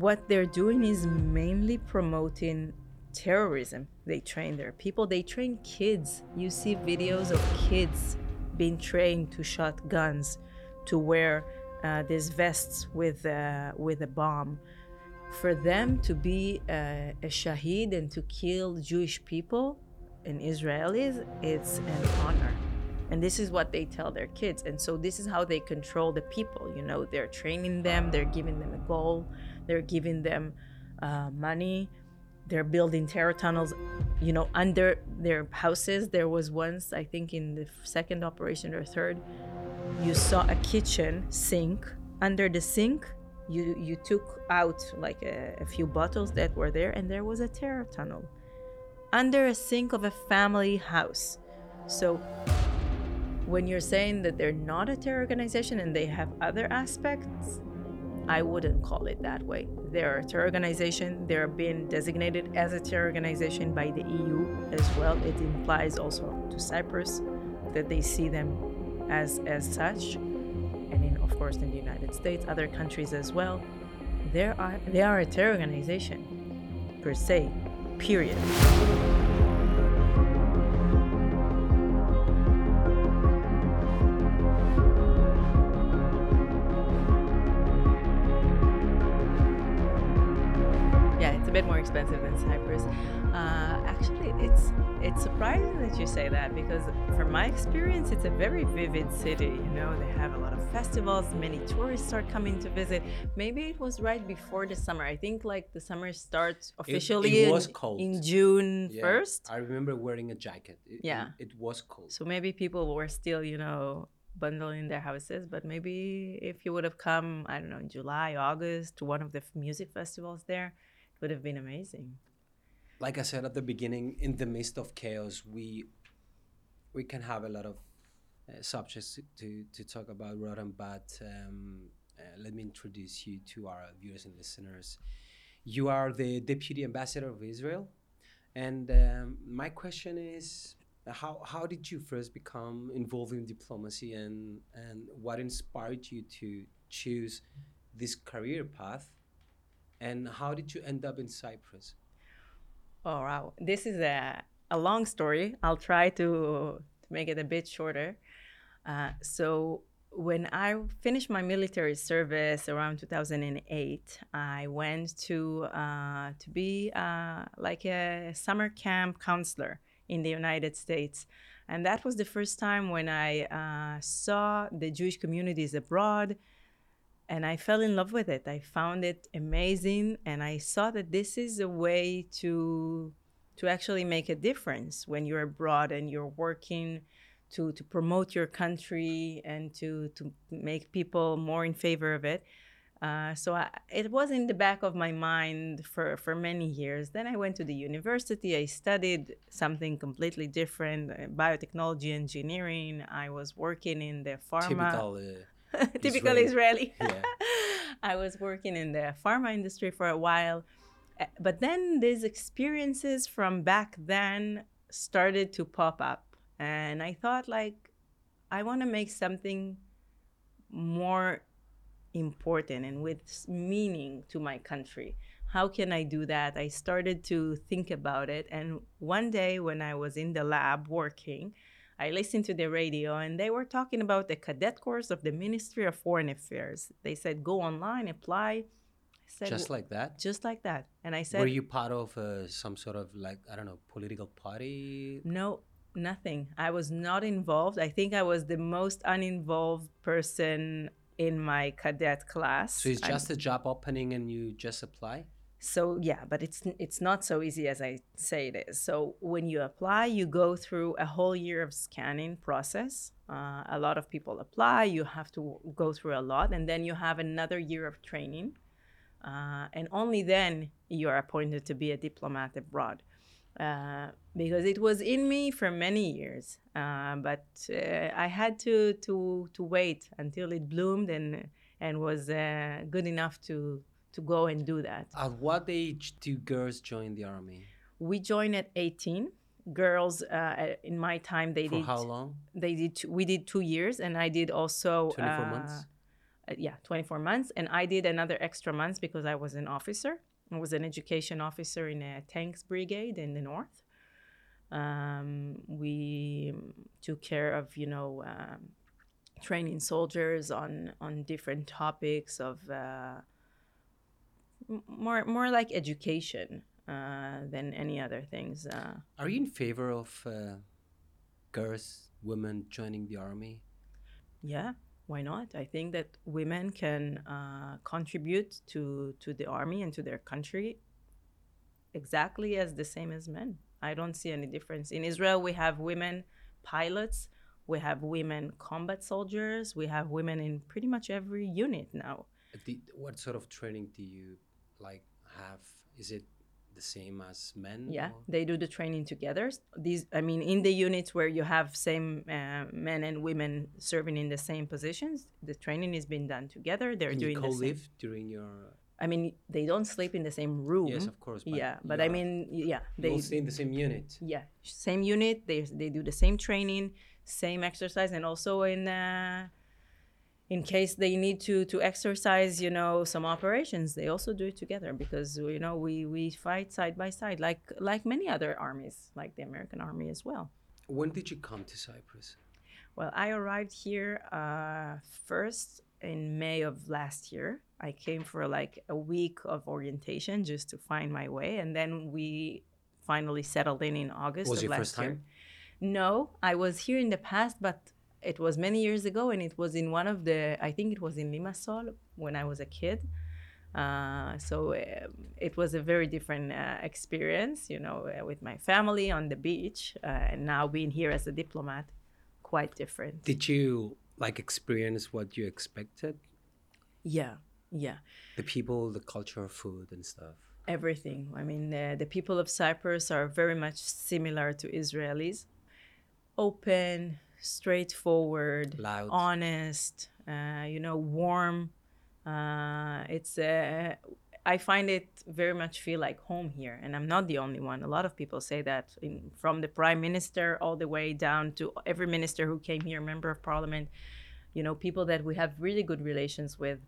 what they're doing is mainly promoting terrorism. They train their people, they train kids. You see videos of kids being trained to shot guns, to wear uh, these vests with, uh, with a bomb. For them to be uh, a shaheed and to kill Jewish people and Israelis, it's an honor. And this is what they tell their kids. And so this is how they control the people. You know, they're training them, they're giving them a goal, they're giving them uh, money, they're building terror tunnels, you know, under their houses. There was once, I think, in the second operation or third, you saw a kitchen sink. Under the sink, you you took out like a, a few bottles that were there, and there was a terror tunnel under a sink of a family house. So when you're saying that they're not a terror organization and they have other aspects, I wouldn't call it that way. They're a terror organization. They're being designated as a terror organization by the EU as well. It implies also to Cyprus that they see them as as such, and in, of course in the United States, other countries as well. There are they are a terror organization per se. Period. It's it's surprising that you say that because from my experience, it's a very vivid city. You know, they have a lot of festivals. Many tourists are coming to visit. Maybe it was right before the summer. I think like the summer starts officially it, it was in, cold. in June Yeah, first. I remember wearing a jacket. It, Yeah. It, it was cold. So maybe people were still, you know, bundled in their houses. But maybe if you would have come, I don't know, in July, August to one of the music festivals there, it would have been amazing. Like I said at the beginning, in the midst of chaos, we we can have a lot of uh, subjects to, to, talk about, but um, uh, let me introduce you to our viewers and listeners. You are the Deputy Ambassador of Israel. And um, my question is how, how did you first become involved in diplomacy and, and what inspired you to choose this career path? And how did you end up in Cyprus? Oh wow, this is a a long story. I'll try to, to make it a bit shorter. Uh, so when I finished my military service around 2008, I went to uh, to be uh, like a summer camp counselor in the United States, and that was the first time when I uh, saw the Jewish communities abroad and I fell in love with it. I found it amazing, and I saw that this is a way to to actually make a difference when you're abroad and you're working to to promote your country and to to make people more in favor of it. Uh, so I, it was in the back of my mind for, for many years. Then I went to the university. I studied something completely different, uh, biotechnology engineering. I was working in the pharma Typical. Uh, typical Israeli. Israeli. Yeah. I was working in the pharma industry for a while. Uh, But then these experiences from back then started to pop up. And I thought, like, I want to make something more important and with meaning to my country. How can I do that? I started to think about it. And one day when I was in the lab working, I listened to the radio and they were talking about the cadet course of the Ministry of Foreign Affairs. They said, go online, apply. I said, Just like that. just like that. And I said, Were you part of uh, some sort of like I don't know political party? No, nothing. I was not involved. I think I was the most uninvolved person in my cadet class. So it's I'm- just a job opening and you just apply. So yeah, but it's it's not so easy as I say it is. So when you apply, you go through a whole year of scanning process. Uh, a lot of people apply. You have to go through a lot, and then you have another year of training, uh, and only then you are appointed to be a diplomat abroad. Uh, because it was in me for many years, uh, but uh, I had to to to wait until it bloomed and and was uh, good enough to to go and do that. At what age do girls join the army? We joined at 18. Girls, uh, in my time, they For did how long? they did two, we did two years, and I did also 24 uh, months? uh, yeah, 24 months. And I did another extra months because I was an officer. I was an education officer in a tanks brigade in the north. Um, we took care of, you know, um, training soldiers on on different topics of uh, more more like education uh, than any other things. Uh, Are you in favor of uh, girls, women joining the army? yeah, why not? I think that women can uh, contribute to to the army and to their country exactly as the same as men. I don't see any difference. In Israel, we have women pilots, we have women combat soldiers, we have women in pretty much every unit now. The, what sort of training do you like have? Is it the same as men? Yeah, or- they do the training together. These, I mean, in the units where you have same uh, men and women serving in the same positions, the training is being done together. They're And you doing the same. co-live during your. I mean, they don't sleep in the same room. Yes, of course. yeah, but I mean, yeah, you they stay in the same unit. yeah same unit. They they do the same training, same exercise, and also in uh, in case they need to to exercise, you know, some operations, they also do it together because you know we we fight side by side like like many other armies, like the American army as well. When did you come to Cyprus? Well, I arrived here uh, first in May of last year. I came for like a week of orientation just to find my way, and then we finally settled in in August Was of your last first year. No, I was here in the past, but it was many years ago, and it was in one of the. I think it was in Limassol when I was a kid. Uh, so um, it was a very different uh, experience, you know, uh, with my family on the beach, uh, and now being here as a diplomat, quite different. Did you like experience what you expected? Yeah, yeah, The people, the culture, food, and stuff. everything. I mean, uh, the people of Cyprus are very much similar to Israelis open, straightforward, Loud. honest, uh, you know, warm. Uh, it's uh, I find it very much feel like home here, and I'm not the only one. A lot of people say that, in, from the prime minister all the way down to every minister who came here, member of parliament. You know, people that we have really good relations with.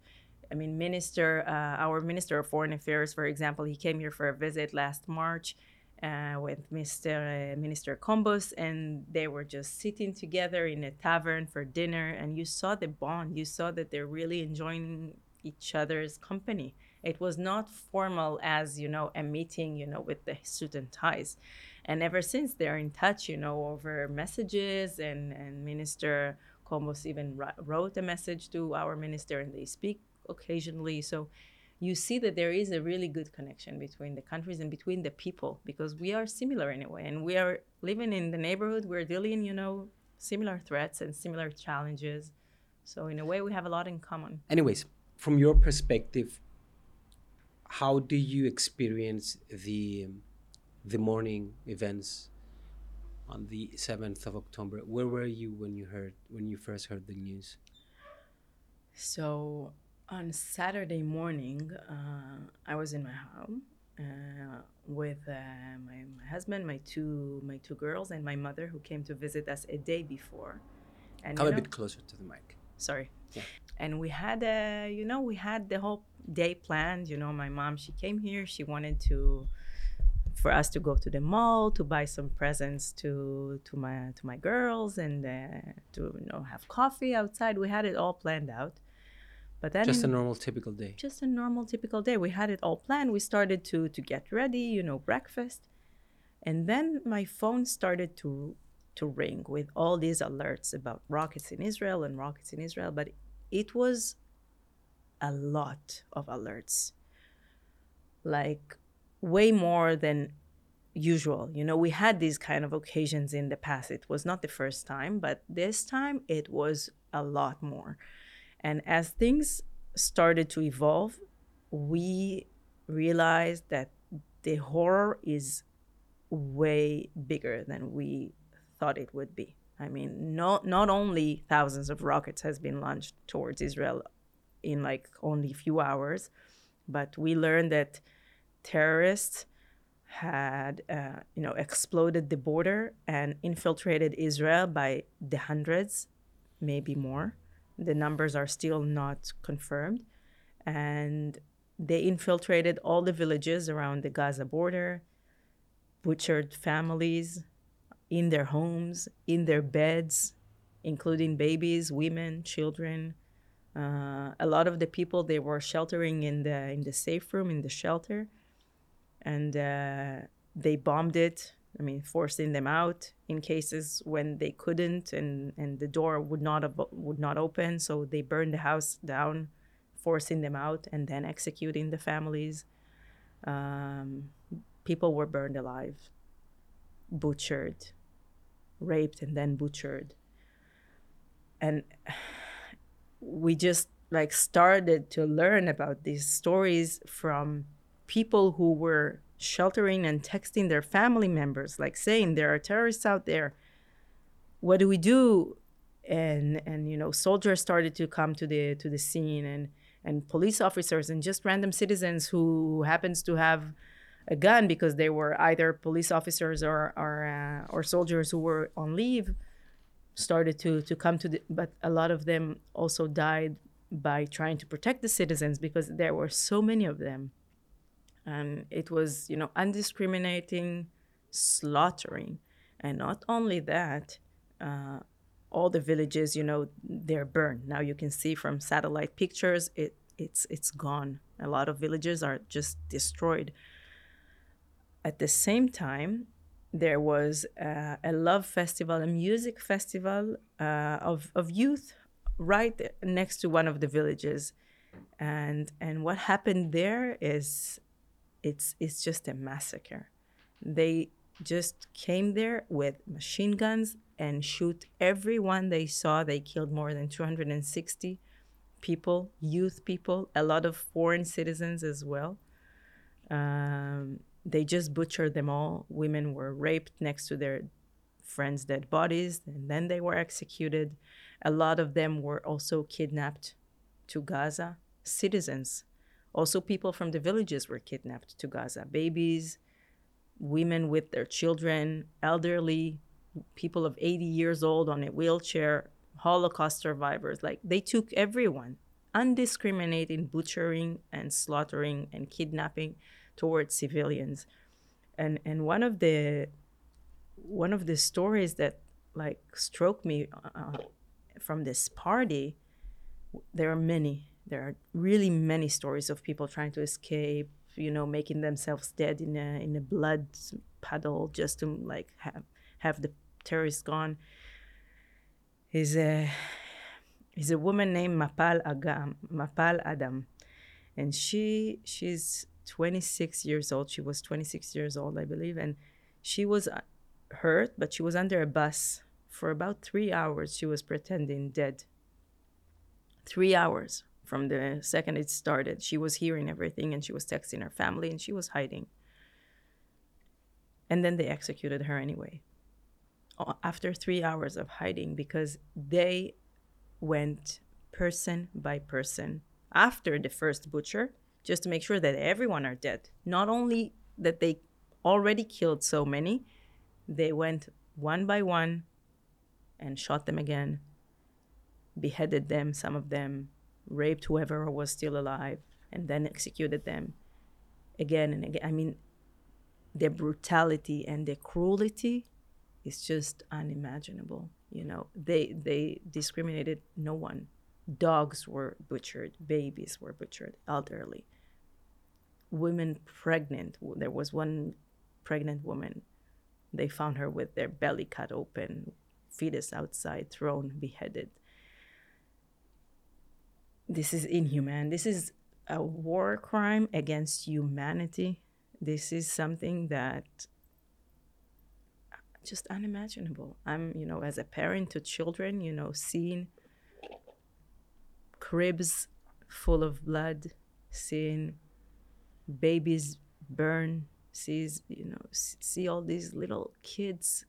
I mean, minister, uh, our minister of foreign affairs, for example, he came here for a visit last March uh, with Mr. Uh, Minister Kombos, and they were just sitting together in a tavern for dinner, and you saw the bond. You saw that they're really enjoying each other's company. It was not formal as you know a meeting, you know, with the and ties, and ever since they're in touch, you know, over messages, and and Minister Kombos even wrote a message to our minister, and they speak occasionally. So you see that there is a really good connection between the countries and between the people because we are similar in a way and we are living in the neighborhood we're dealing you know similar threats and similar challenges so in a way we have a lot in common Anyways, from your perspective, how do you experience the the morning events on the seventh of October? Where were you when you heard when you first heard the news? so on saturday morning uh, i was in my home uh, with uh, my, my husband my two my two girls and my mother who came to visit us a day before and Come you a bit closer to the mic. sorry Yeah. and we had uh, you know we had the whole day planned you know my mom she came here she wanted to for us to go to the mall to buy some presents to to my to my girls and uh, to you know have coffee outside we had it all planned out but then Just a normal, typical day. just a normal typical day. We had it all planned. We started to to get ready you know breakfast. And then my phone started to to ring with all these alerts about rockets in israel and rockets in israel. But it was a lot of alerts. Like way more than usual. You know we had these kind of occasions in the past. It was not the first time but this time it was a lot more and as things started to evolve, we realized that the horror is way bigger than we thought it would be. I mean, not not only thousands of rockets has been launched towards Israel in like only a few hours, but we learned that terrorists had uh, you know exploded the border and infiltrated Israel by the hundreds, maybe more the numbers are still not confirmed. And they infiltrated all the villages around the Gaza border, butchered families in their homes, in their beds, including babies, women, children. Uh, a lot of the people they were sheltering in the in the safe room in the shelter, and uh, they bombed it. I mean, forcing them out in cases when they couldn't, and, and the door would not have, would not open. So they burned the house down, forcing them out, and then executing the families. Um, people were burned alive, butchered, raped, and then butchered and we just like started to learn about these stories from people who were sheltering and texting their family members like saying there are terrorists out there. What do we do? And and you know soldiers started to come to the to the scene and and police officers and just random citizens who happens to have a gun because they were either police officers or or, uh, or soldiers who were on leave started to to come to the but a lot of them also died by trying to protect the citizens because there were so many of them and it was you know undiscriminating slaughtering. And not only that uh, all the villages you know they're burned. Now you can see from satellite pictures it it's it's gone. A lot of villages are just destroyed. At the same time there was uh, a love festival, a music festival uh, of, of youth right next to one of the villages. And, and what happened there is it's, it's just a massacre. They just came there with machine guns and shoot everyone they saw. They killed more than 260 people, youth people, a lot of foreign citizens as well. Um, they just butchered them all. Women were raped next to their friends' dead bodies, and then they were executed. A lot of them were also kidnapped to Gaza. Citizens, also people from the villages were kidnapped to Gaza. Babies, women with their children, elderly, people of 80 years old on a wheelchair, Holocaust survivors. Like they took everyone, undiscriminating butchering and slaughtering and kidnapping towards civilians and and one of the one of the stories that like struck me uh, from this party there are many there are really many stories of people trying to escape you know making themselves dead in a in a blood puddle just to like have have the terrorists gone is a is a woman named Mapal Agam Mapal Adam and she she's 26 years old. She was 26 years old, I believe, and she was uh, hurt, but she was under a bus for about three hours. She was pretending dead. Three hours from the second it started. She was hearing everything and she was texting her family and she was hiding. And then they executed her anyway. After three hours of hiding, because they went person by person after the first butcher just to make sure that everyone are dead. Not only that they already killed so many, they went one by one and shot them again, beheaded them, some of them, raped whoever was still alive, and then executed them again and again. I mean, their brutality and their cruelty is just unimaginable. You know, they they discriminated no one dogs were butchered, babies were butchered, elderly, women pregnant. There was one pregnant woman. They found her with their belly cut open, fetus outside, thrown, beheaded. This is inhuman. This is a war crime against humanity. This is something that uh, just unimaginable. I'm, you know, as a parent to children, you know, seeing cribs full of blood, seeing babies burn, sees, you know, see all these little kids.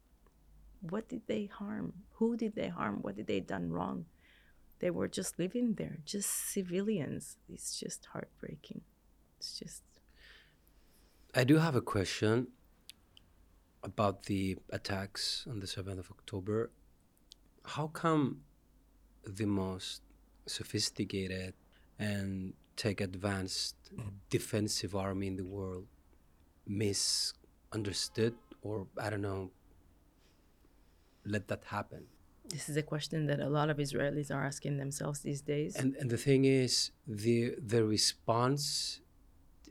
What did they harm? Who did they harm? What did they done wrong? They were just living there, just civilians. It's just heartbreaking. It's just. I do have a question about the attacks on the 7th of October. How come the most sophisticated and take advanced defensive army in the world misunderstood or I don't know let that happen? This is a question that a lot of Israelis are asking themselves these days. And and the thing is the the response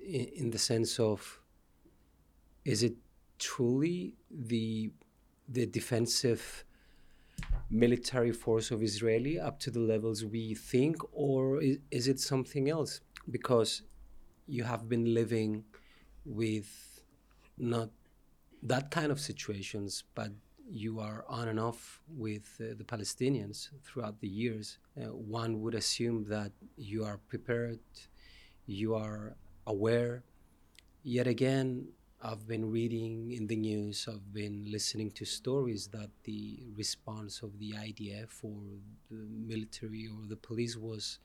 in, in the sense of is it truly the the defensive military force of Israeli up to the levels we think, or is, is it something else? Because you have been living with not that kind of situations, but you are on and off with uh, the Palestinians throughout the years. Uh, one would assume that you are prepared, you are aware. Yet again, I've been reading in the news, I've been listening to stories that the response of the IDF or the military or the police was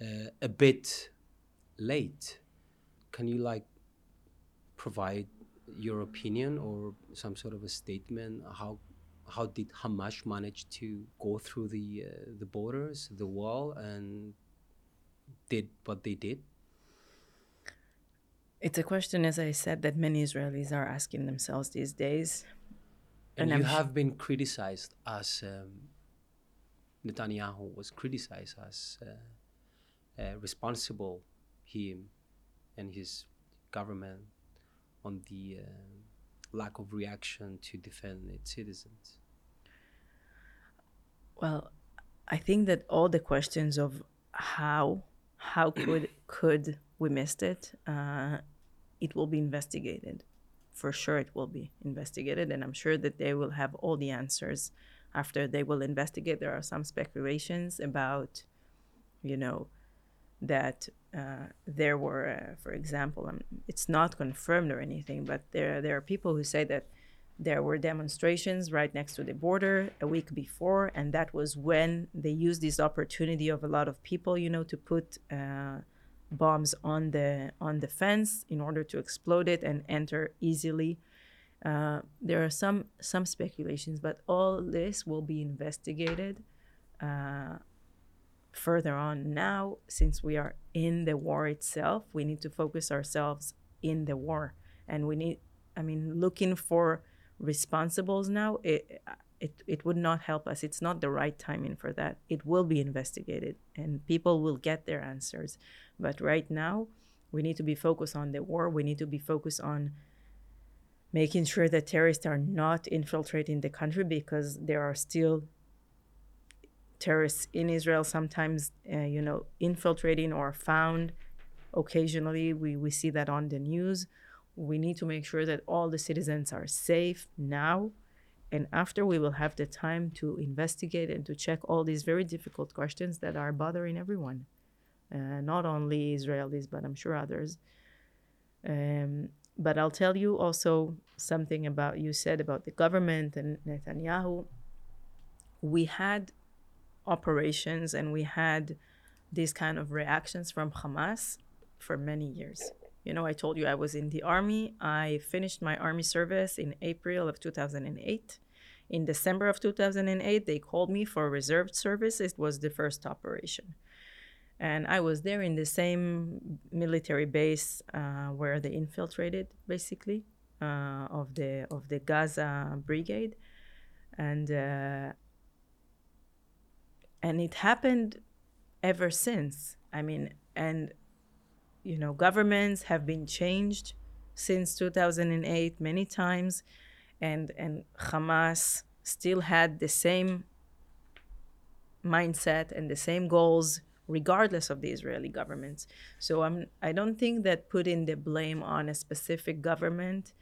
uh, a bit late. Can you like provide your opinion or some sort of a statement? How how did Hamas manage to go through the uh, the borders, the wall, and did what they did? It's a question, as I said, that many Israelis are asking themselves these days. And, and you have been criticized as um, Netanyahu was criticized as uh, uh, responsible, him and his government, on the uh, lack of reaction to defend its citizens. Well, I think that all the questions of how how could could we missed it uh, it will be investigated. For sure, it will be investigated, and I'm sure that they will have all the answers after they will investigate. There are some speculations about, you know, that uh, there were, uh, for example, um, it's not confirmed or anything, but there there are people who say that there were demonstrations right next to the border a week before, and that was when they used this opportunity of a lot of people, you know, to put. Uh, bombs on the on the fence in order to explode it and enter easily. Uh, there are some some speculations, but all this will be investigated uh, further on. Now, since we are in the war itself, we need to focus ourselves in the war, and we need. I mean, looking for responsibles now. It, it, it would not help us. It's not the right timing for that. It will be investigated and people will get their answers. But right now, we need to be focused on the war. We need to be focused on making sure that terrorists are not infiltrating the country because there are still terrorists in Israel, sometimes, uh, you know, infiltrating or found. Occasionally, we, we see that on the news. We need to make sure that all the citizens are safe now. And after, we will have the time to investigate and to check all these very difficult questions that are bothering everyone uh, not only Israelis, but I'm sure others. Um, but I'll tell you also something about you said about the government and Netanyahu. We had operations and we had these kind of reactions from Hamas for many years. You know, I told you I was in the army. I finished my army service in April of 2008. In December of 2008, they called me for reserved service. It was the first operation and I was there in the same military base uh, where they infiltrated, basically, uh, of the of the Gaza brigade, and uh, and it happened ever since. I mean, and you know, governments have been changed since 2008 many times, and and Hamas still had the same mindset and the same goals regardless of the Israeli government. So I'm, I don't think that putting the blame on a specific government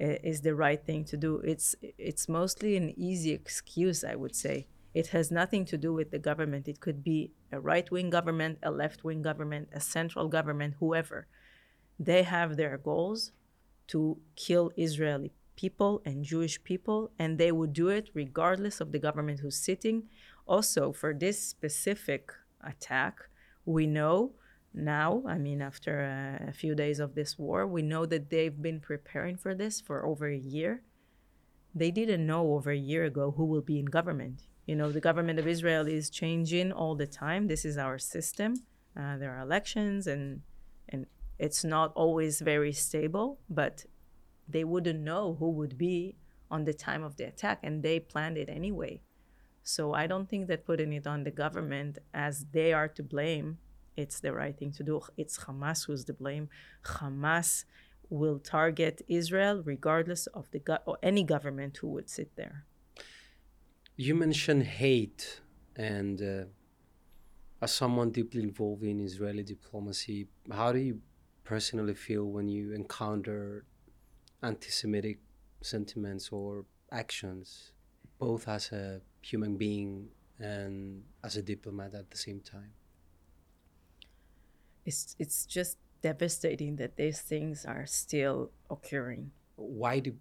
uh, is the right thing to do. It's, it's mostly an easy excuse, I would say. It has nothing to do with the government. It could be a right wing government, a left wing government, a central government, whoever. They have their goals to kill Israeli people and Jewish people, and they would do it regardless of the government who's sitting. Also, for this specific attack. We know now, I mean, after a, a few days of this war, we know that they've been preparing for this for over a year. They didn't know over a year ago who will be in government. You know, the government of Israel is changing all the time. This is our system. Uh, there are elections, and and it's not always very stable. But they wouldn't know who would be on the time of the attack, and they planned it anyway. So I don't think that putting it on the government as they are to blame, it's the right thing to do. It's Hamas who's to blame. Hamas will target Israel regardless of the go- or any government who would sit there. You mentioned hate, and uh, as someone deeply involved in Israeli diplomacy, how do you personally feel when you encounter anti-Semitic sentiments or actions, both as a human being and as a diplomat at the same time? It's it's just devastating that these things are still occurring. Why do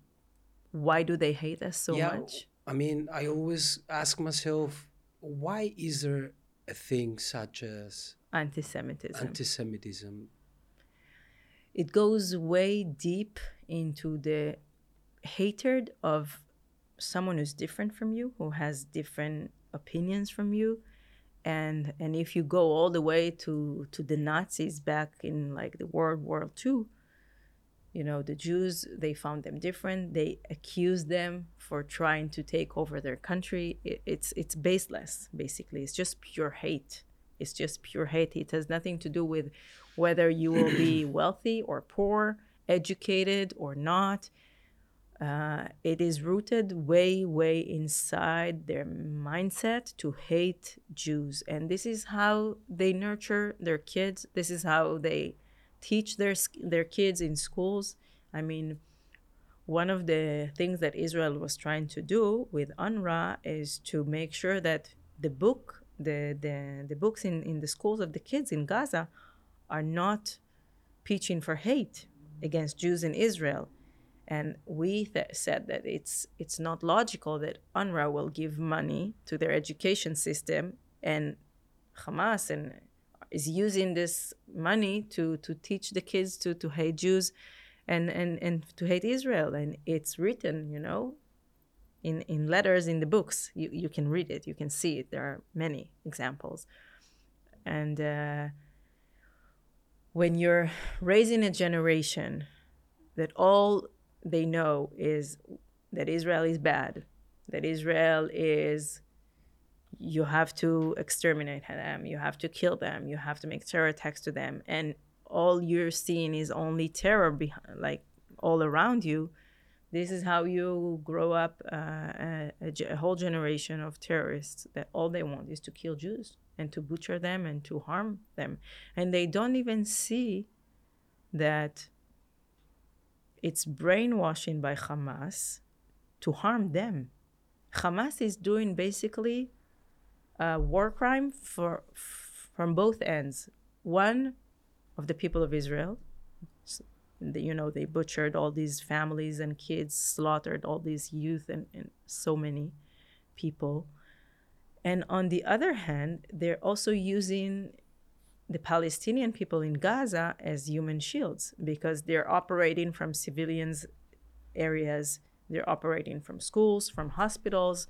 Why do they hate us so Yeah, much? I mean, I always ask myself, why is there a thing such as Anti-Semitism. anti-Semitism? it goes way deep into the hatred of someone who's different from you, who has different opinions from you. And and if you go all the way to to the Nazis back in like the World War II, you know, the Jews, they found them different. They accused them for trying to take over their country. It, it's it's baseless, basically. It's just pure hate. It's just pure hate. It has nothing to do with whether you will be wealthy or poor, educated or not. Uh, it is rooted way, way inside their mindset to hate Jews. And this is how they nurture their kids. This is how they teach their, their kids in schools. I mean, one of the things that Israel was trying to do with UNRWA is to make sure that the book, the, the, the books in, in the schools of the kids in Gaza are not preaching for hate against Jews in Israel. And we th- said that it's it's not logical that UNRWA will give money to their education system and Hamas and is using this money to to teach the kids to to hate Jews and and and to hate Israel. And it's written you know in in letters in the books. You you can read it. You can see it. There are many examples. And uh, when you're raising a generation that all they know is that Israel is bad, that Israel is, you have to exterminate them, you have to kill them, you have to make terror attacks to them, and all you're seeing is only terror, behind, like all around you. This is how you grow up uh, a, a, a whole generation of terrorists that all they want is to kill Jews and to butcher them and to harm them. And they don't even see that it's brainwashing by Hamas to harm them. Hamas is doing basically war crime for from both ends. One of the people of Israel, you know, they butchered all these families and kids, slaughtered all these youth and, and so many people. And on the other hand, they're also using the Palestinian people in Gaza as human shields because they're operating from civilians areas, they're operating from schools, from hospitals,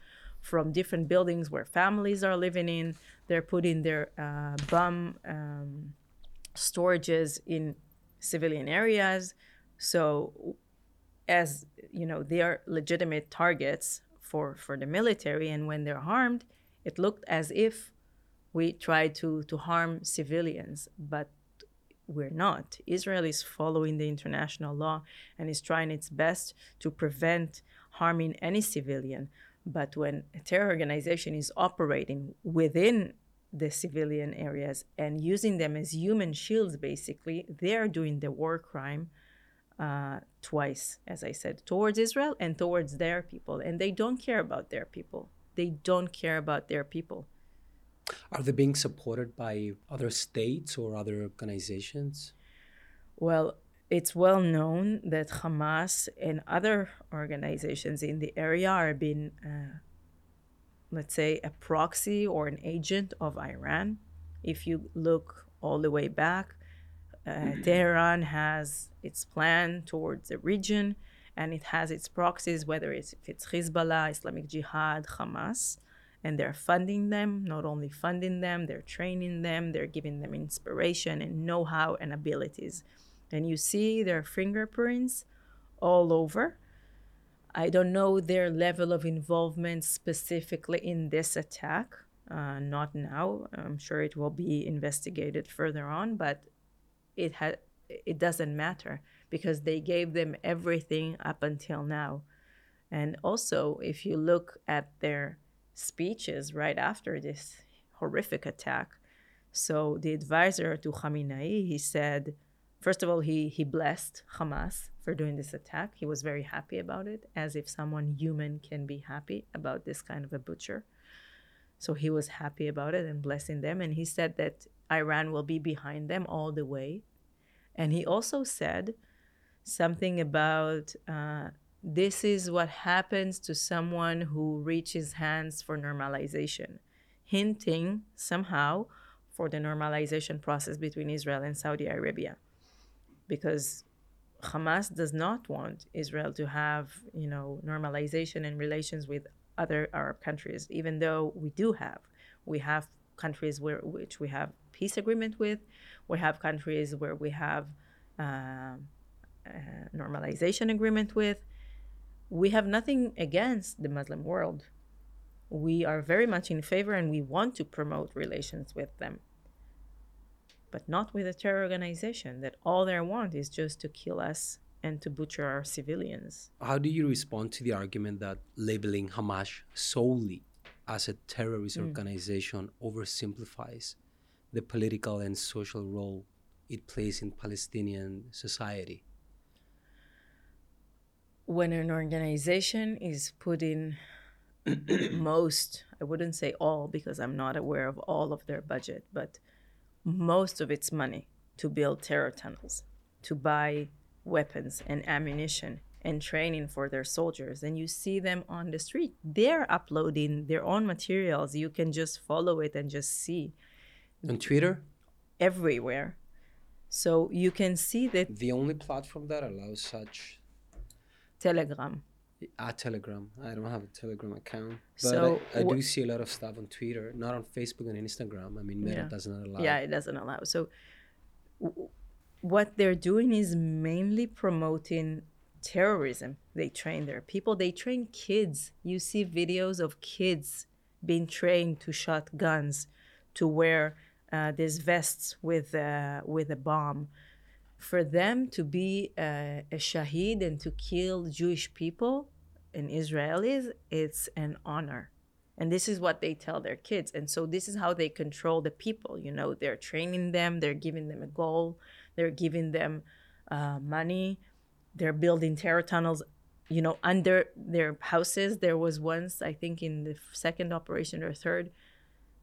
from different buildings where families are living in. They're putting their uh, bomb um, storages in civilian areas. So, as you know, they are legitimate targets for, for the military, and when they're harmed, it looked as if we tried to, to harm civilians, but we're not. Israel is following the international law and is trying its best to prevent harming any civilian. But when a terror organization is operating within the civilian areas and using them as human shields, basically, they're doing the war crime uh, twice, as I said, towards Israel and towards their people. And they don't care about their people. They don't care about their people. Are they being supported by other states or other organizations? Well, it's well known that Hamas and other organizations in the area are being, uh, let's say, a proxy or an agent of Iran. If you look all the way back, uh, Tehran has its plan towards the region and it has its proxies, whether it's, if it's Hezbollah, Islamic Jihad, Hamas. And they're funding them, not only funding them, they're training them, they're giving them inspiration and know how and abilities. And you see their fingerprints all over. I don't know their level of involvement specifically in this attack. Uh, not now. I'm sure it will be investigated further on, but it had it doesn't matter because they gave them everything up until now. And also, if you look at their speeches right after this horrific attack, so the advisor to Khamenei, he said, first of all, he, he blessed Hamas for doing this attack. He was very happy about it, as if someone human can be happy about this kind of a butcher. So he was happy about it and blessing them. And he said that Iran will be behind them all the way. And he also said something about uh, this is what happens to someone who reaches hands for normalization, hinting somehow for the normalization process between Israel and Saudi Arabia. Because Hamas does not want Israel to have, you know, normalization and relations with other Arab countries, even though we do have. We have countries where which we have peace agreement with. We have countries where we have uh, normalization agreement with. We have nothing against the Muslim world. We are very much in favor and we want to promote relations with them. But not with a terror organization that all they want is just to kill us and to butcher our civilians. How do you respond to the argument that labeling Hamas solely as a terrorist mm. organization oversimplifies the political and social role it plays in Palestinian society? When an organization is putting most, I wouldn't say all because I'm not aware of all of their budget, but most of its money to build terror tunnels, to buy weapons and ammunition and training for their soldiers. And you see them on the street. They're uploading their own materials. You can just follow it and just see. On twitter? Everywhere. So you can see that the only platform that allows such telegram Ah, Telegram. I don't have a Telegram account, but so I, I wh- do see a lot of stuff on Twitter, not on Facebook and Instagram. I mean, Meta yeah. does not allow. Yeah, it doesn't allow. So, w- what they're doing is mainly promoting terrorism. They train their people, they train kids. You see videos of kids being trained to shot guns, to wear uh, these vests with, uh, with a bomb. For them to be uh, a shaheed and to kill Jewish people and Israelis, it's an honor. And this is what they tell their kids. And so this is how they control the people. You know, they're training them, they're giving them a goal, they're giving them uh, money. They're building terror tunnels, you know, under their houses. There was once, I think, in the second operation or third,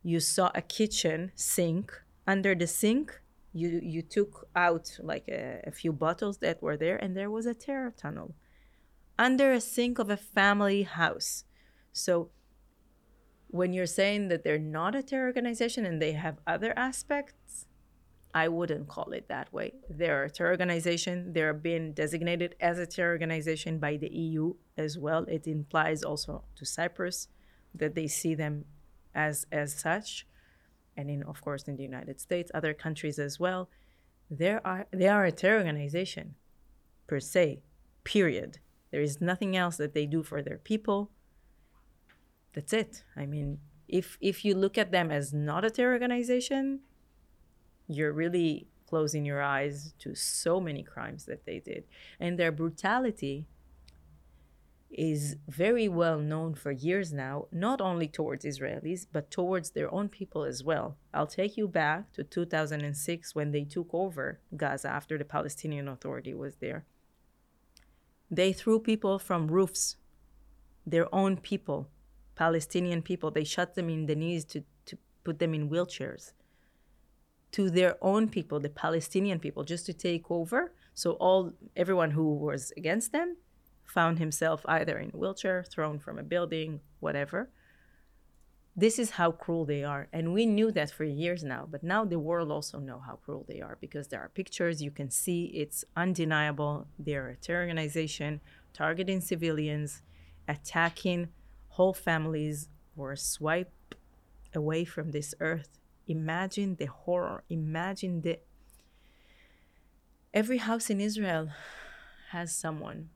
you saw a kitchen sink. Under the sink, you you took out like a, a few bottles that were there, and there was a terror tunnel under a sink of a family house. So when you're saying that they're not a terror organization and they have other aspects, I wouldn't call it that way. They're a terror organization. They're being designated as a terror organization by the EU as well. It implies also to Cyprus that they see them as as such, and in of course in the United States, other countries as well. There are they are a terror organization, per se. Period. There is nothing else that they do for their people. That's it. I mean, if if you look at them as not a terror organization, you're really closing your eyes to so many crimes that they did. And their brutality is very well known for years now, not only towards Israelis, but towards their own people as well. I'll take you back to 2006 when they took over Gaza after the Palestinian Authority was there. They threw people from roofs, their own people, Palestinian people. They shot them in the knees to, to put them in wheelchairs to their own people, the Palestinian people, just to take over. So all everyone who was against them found himself either in a wheelchair, thrown from a building, whatever. This is how cruel they are, and we knew that for years now. But now the world also know how cruel they are because there are pictures you can see. It's undeniable. They're a terror organization targeting civilians, attacking whole families, or swipe away from this earth. Imagine the horror. Imagine the. Every house in Israel has someone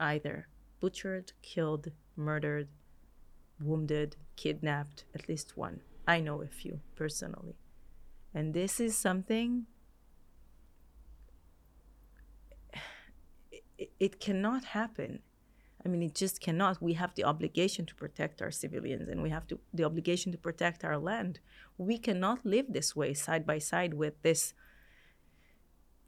either butchered, killed, murdered, wounded, kidnapped, at least one. I know a few personally. And this is something it, it cannot happen. I mean, it just cannot. We have the obligation to protect our civilians and we have to, the obligation to protect our land. We cannot live this way side by side with this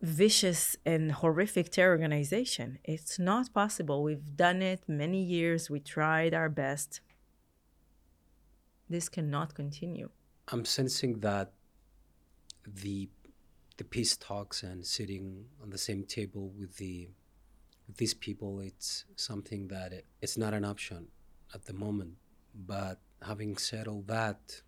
vicious and horrific terror organization. It's not possible. We've done it many years, we tried our best. This cannot continue. I'm sensing that the the peace talks and sitting on the same table with the with these people it's something that it, it's not an option at the moment but having said all that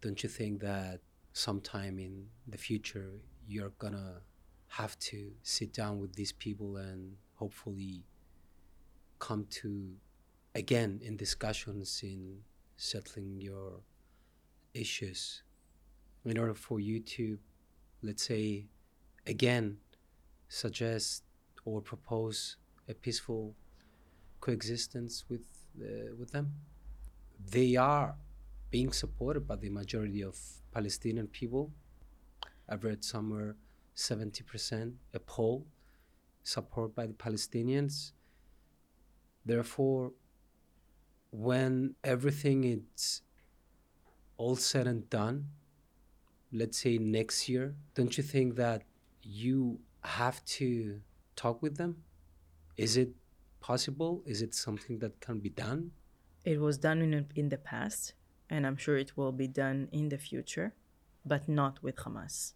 don't you think that sometime in the future you're gonna have to sit down with these people and hopefully come to again in discussions in settling your issues. In order for you to let's say again suggest or propose a peaceful coexistence with uh, with them. They are being supported by the majority of Palestinian people. I've read somewhere 70% a poll support by the Palestinians. Therefore, when everything is all said and done, let's say next year, don't you think that you have to talk with them? Is it possible? Is it something that can be done? It was done in, in the past, and I'm sure it will be done in the future, but not with Hamas.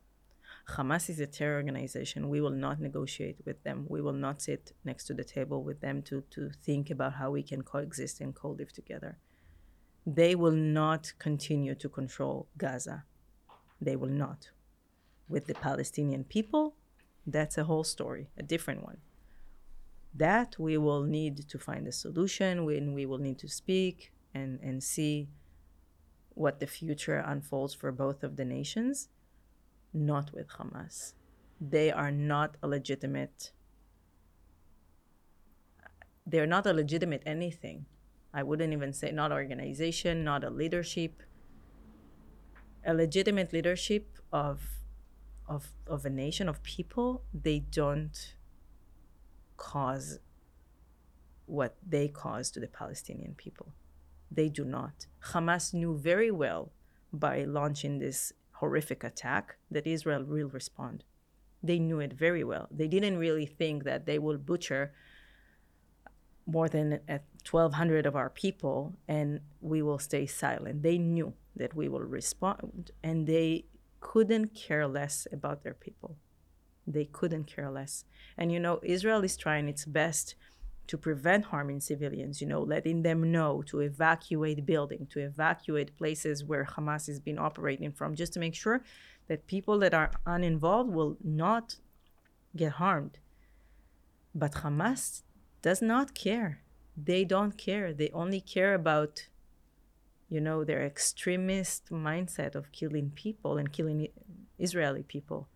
Hamas is a terror organization. We will not negotiate with them. We will not sit next to the table with them to, to think about how we can coexist and co live together. They will not continue to control Gaza. They will not. With the Palestinian people, that's a whole story, a different one. That we will need to find a solution when we will need to speak and, and see what the future unfolds for both of the nations not with Hamas. They are not a legitimate they're not a legitimate anything. I wouldn't even say not organization, not a leadership. A legitimate leadership of of of a nation of people, they don't cause what they cause to the Palestinian people. They do not. Hamas knew very well by launching this horrific attack that Israel will respond. They knew it very well. They didn't really think that they will butcher more than uh, 1,200 of our people and we will stay silent. They knew that we will respond and they couldn't care less about their people. They couldn't care less. And you know, Israel is trying its best to prevent harming civilians, you know, letting them know to evacuate building, to evacuate places where Hamas has been operating from, just to make sure that people that are uninvolved will not get harmed. But Hamas does not care. They don't care. They only care about, you know, their extremist mindset of killing people and killing Israeli people.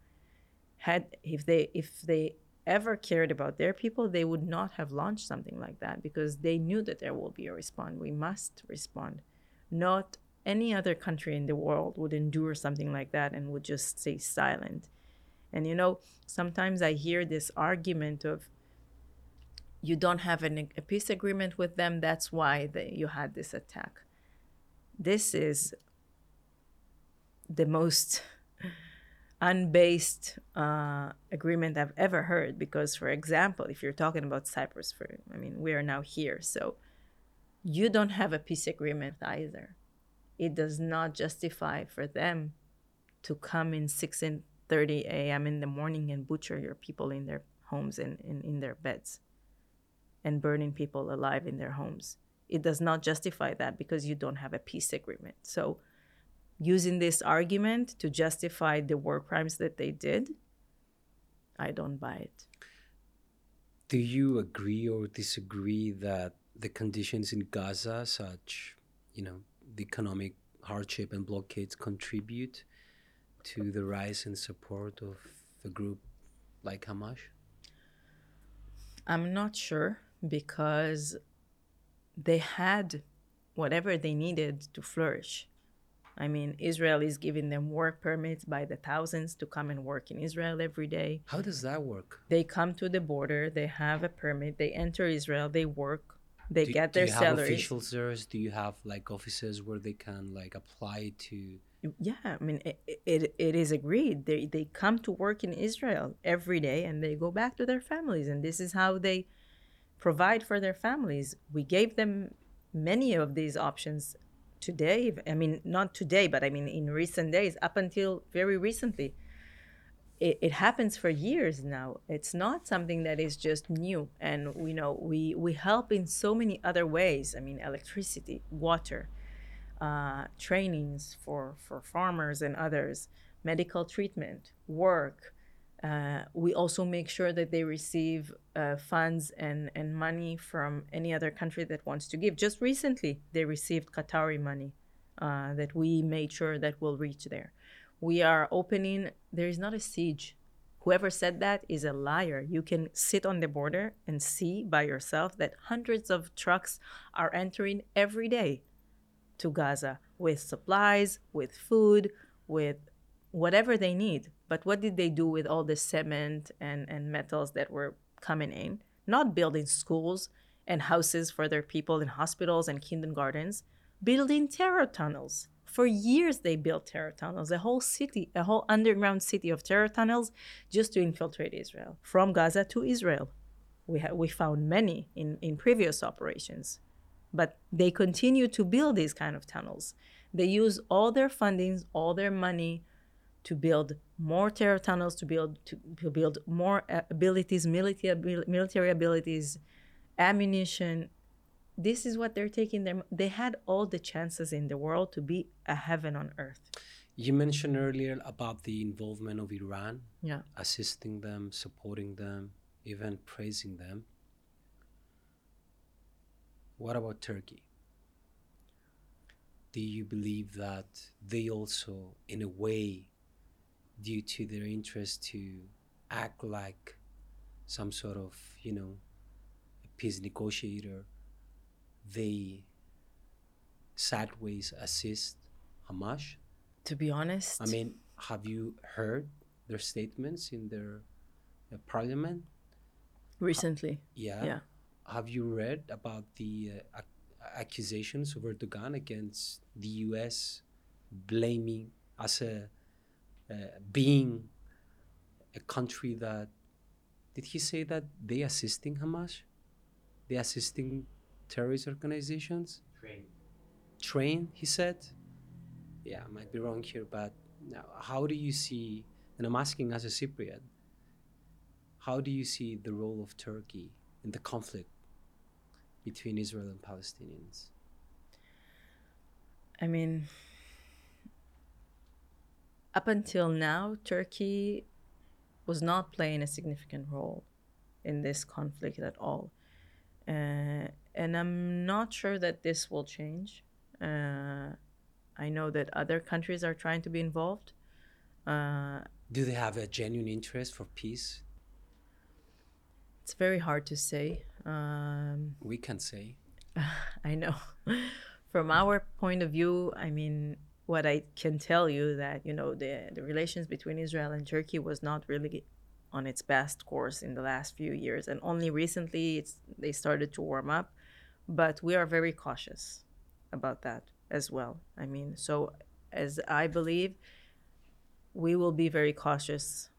Had if they if they ever cared about their people, they would not have launched something like that because they knew that there will be a response. We must respond. Not any other country in the world would endure something like that and would just stay silent. And you know, sometimes I hear this argument of you don't have an, a peace agreement with them, that's why they, you had this attack. This is the most unbased uh, agreement I've ever heard. Because, for example, if you're talking about Cyprus, for I mean, we are now here, so you don't have a peace agreement either. It does not justify for them to come in six and thirty a.m. in the morning and butcher your people in their homes and in, in their beds, and burning people alive in their homes. It does not justify that because you don't have a peace agreement. So using this argument to justify the war crimes that they did, I don't buy it. Do you agree or disagree that the conditions in Gaza, such you know the economic hardship and blockades contribute to the rise in support of a group like Hamas? I'm not sure because they had whatever they needed to flourish. I mean, Israel is giving them work permits by the thousands to come and work in Israel every day. How does that work? They come to the border, they have a permit, they enter Israel, they work, they do, get do their you have salaries. officials there? Do you have like offices where they can like apply to? Yeah, I mean, it, it, it is agreed. They, they come to work in Israel every day and they go back to their families. And this is how they provide for their families. We gave them many of these options today. I mean, not today, but I mean, in recent days, up until very recently. It, it happens for years now. It's not something that is just new. And we know we, we help in so many other ways. I mean, electricity, water, uh, trainings for, for farmers and others, medical treatment, work. Uh, we also make sure that they receive uh, funds and, and money from any other country that wants to give. Just recently, they received Qatari money uh, that we made sure that will reach there. We are opening, there is not a siege. Whoever said that is a liar. You can sit on the border and see by yourself that hundreds of trucks are entering every day to Gaza with supplies, with food, with whatever they need. But what did they do with all the cement and, and metals that were coming in? Not building schools and houses for their people and hospitals and kindergartens, building terror tunnels. For years, they built terror tunnels, a whole city, a whole underground city of terror tunnels just to infiltrate Israel from Gaza to Israel. We, ha- we found many in, in previous operations but they continue to build these kind of tunnels. They use all their fundings, all their money to build more terror tunnels, to build to, to build more abilities, military military abilities, ammunition. This is what they're taking them. They had all the chances in the world to be a heaven on earth. You mentioned earlier about the involvement of Iran, yeah, assisting them, supporting them, even praising them. What about Turkey? Do you believe that they also, in a way, due to their interest to act like some sort of, you know, a peace negotiator, they sideways assist Hamas? To be honest, I mean, have you heard their statements in their uh, parliament? recently, Yeah. yeah. Have you read about the uh, ac- accusations of Erdogan against the U.S. blaming as a uh, being a country that did he say that they assisting Hamas? They assisting terrorist organizations? Train. Train, he said. Yeah, I might be wrong here, but now how do you see? And I'm asking as a Cypriot, how do you see the role of Turkey in the conflict between Israel and Palestinians? I mean, up until now, Turkey was not playing a significant role in this conflict at all. Uh, and I'm not sure that this will change. Uh, I know that other countries are trying to be involved. Uh, Do they have a genuine interest for peace? it's very hard to say. Um, We can say. I know. From our point of view, I mean, what I can tell you that you know the the relations between Israel and Turkey was not really on its best course in the last few years, and only recently it's they started to warm up. But we are very cautious about that as well. I mean, so as I believe, we will be very cautious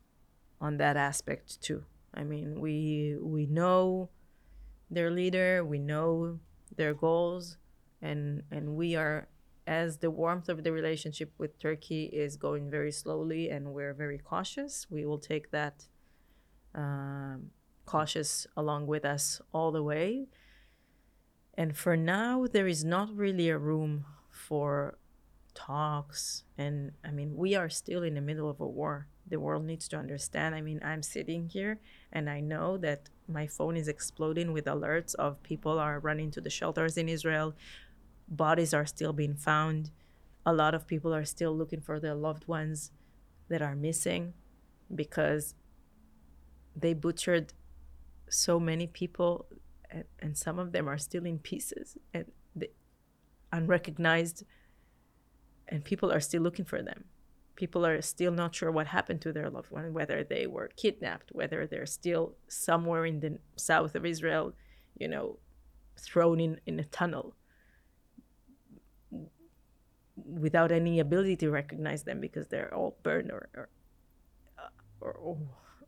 on that aspect too. I mean, we we know their leader, we know their goals, and and we are as the warmth of the relationship with Turkey is going very slowly, and we're very cautious. We will take that um, cautious along with us all the way. And for now, there is not really a room for talks. And I mean, we are still in the middle of a war. The world needs to understand. I mean, I'm sitting here and I know that my phone is exploding with alerts of people are running to the shelters in Israel. Bodies are still being found. A lot of people are still looking for their loved ones that are missing because they butchered so many people and, and some of them are still in pieces and they, unrecognized and people are still looking for them people are still not sure what happened to their loved one whether they were kidnapped whether they're still somewhere in the south of israel you know thrown in, in a tunnel without any ability to recognize them because they're all burned or or uh, or, or,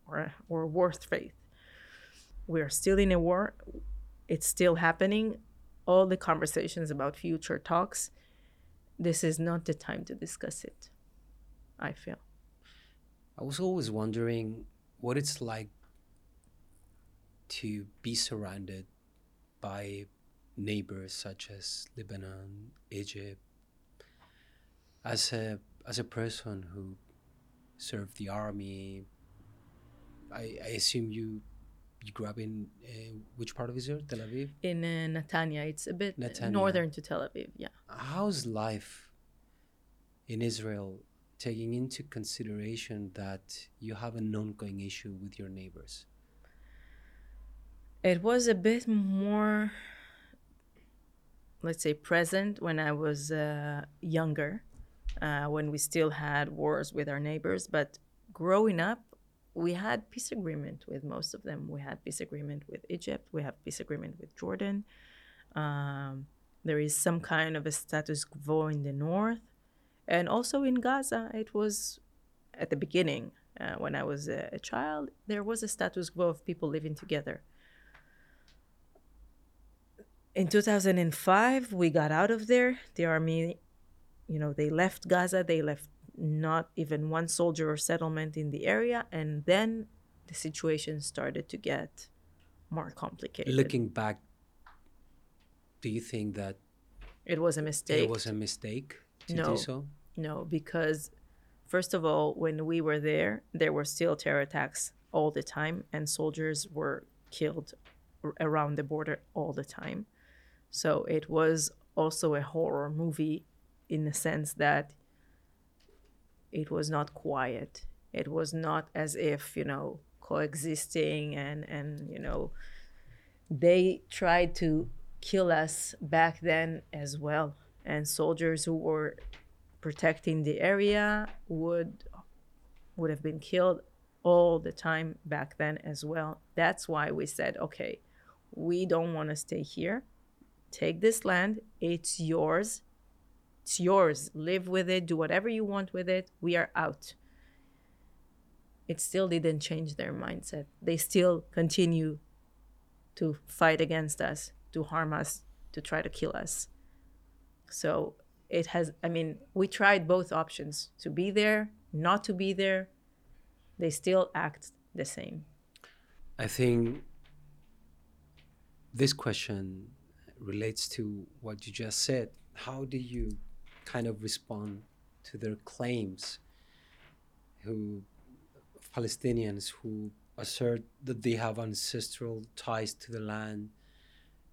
or, or worth faith. We're still in a war. It's still happening. All the conversations about future talks this is not the time to discuss it i feel. I was always wondering what it's like to be surrounded by neighbors such as Lebanon, Egypt. As a as a person who served the army, I, I assume you you grew up in uh, which part of Israel? Tel Aviv. in uh, Netanya. It's a bit Netanya. northern to Tel Aviv. Yeah. How's life in Israel, taking into consideration that you have an ongoing issue with your neighbors? It was a bit more, let's say, present when I was uh, younger, uh, when we still had wars with our neighbors. But growing up, we had peace agreement with most of them. We had peace agreement with Egypt. We have peace agreement with Jordan. Um, there is some kind of a status quo in the north, and also in Gaza. It was at the beginning uh, when I was a, a child. There was a status quo of people living together. In 2005, we got out of there. The army, you know, they left Gaza. They left not even one soldier or settlement in the area, and then the situation started to get more complicated. Looking back, do you think that it was a mistake. it was a mistake to No. do so? No, because first of all, when we were there, there were still terror attacks all the time, and soldiers were killed ar- around the border all the time. So it was also a horror movie in the sense that it was not quiet. It was not as if, you know, coexisting and, and you know, they tried to kill us back then as well. And soldiers who were protecting the area would would have been killed all the time back then as well. That's why we said, okay, we don't want to stay here. Take this land, it's yours. It's yours. Live with it, do whatever you want with it. We are out. It still didn't change their mindset. They still continue to fight against us, to harm us, to try to kill us. So it has, I mean, we tried both options to be there, not to be there. They still act the same. I think this question relates to what you just said. How do you kind of respond to their claims who Palestinians who assert that they have ancestral ties to the land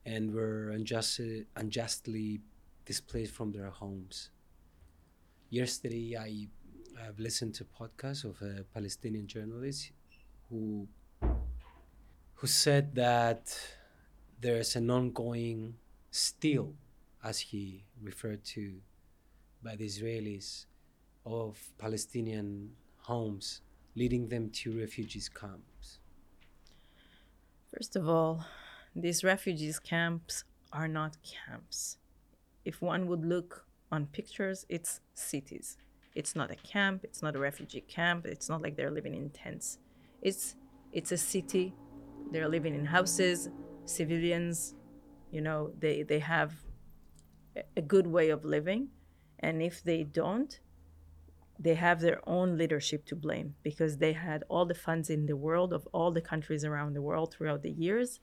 and were unjustly, unjustly displaced from their homes. Yesterday, I have listened to a podcast of a Palestinian journalist who who said that there's an ongoing steal, as he referred to, by the Israelis of Palestinian homes, leading them to refugees camps. First of all, these refugees camps are not camps. If one would look on pictures, it's cities. It's not a camp, it's not a refugee camp, it's not like they're living in tents. It's it's a city. They're living in houses, civilians, you know, they they have a- a good way of living, and if they don't, they have their own leadership to blame because they had all the funds in the world of all the countries around the world throughout the years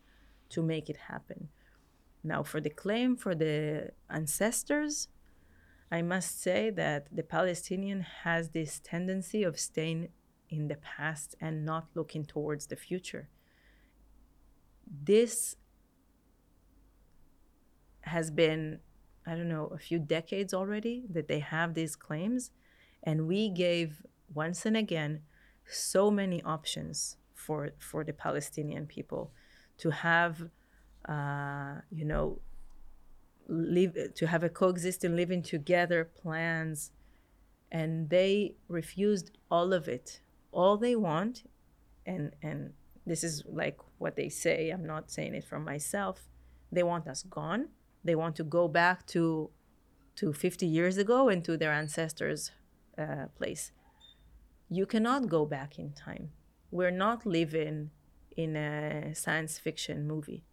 to make it happen. Now, for the claim for the ancestors, I must say that the Palestinian has this tendency of staying in the past and not looking towards the future. This has been I don't know, a few decades already that they have these claims. And we gave once and again so many options for, for the Palestinian people to have, uh, you know, live to have a coexisting living together plans and they refused all of it all they want and and this is like what they say i'm not saying it from myself they want us gone they want to go back to to 50 years ago and to their ancestors uh, place. You cannot go back in time. We're not living in a science fiction movie.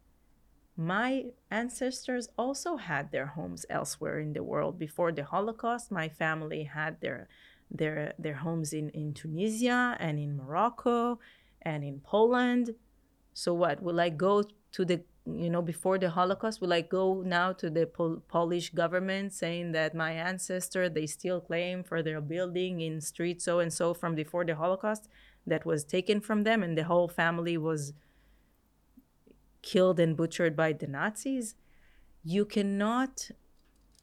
My ancestors also had their homes elsewhere in the world. Before the holocaust my family had their their their homes in in tunisia and in morocco and in poland. So what will i go to the you know before the holocaust will i go now to the Pol- polish government saying that my ancestor they still claim for their building in street so and so from before the holocaust that was taken from them and the whole family was killed and butchered by the nazis. You cannot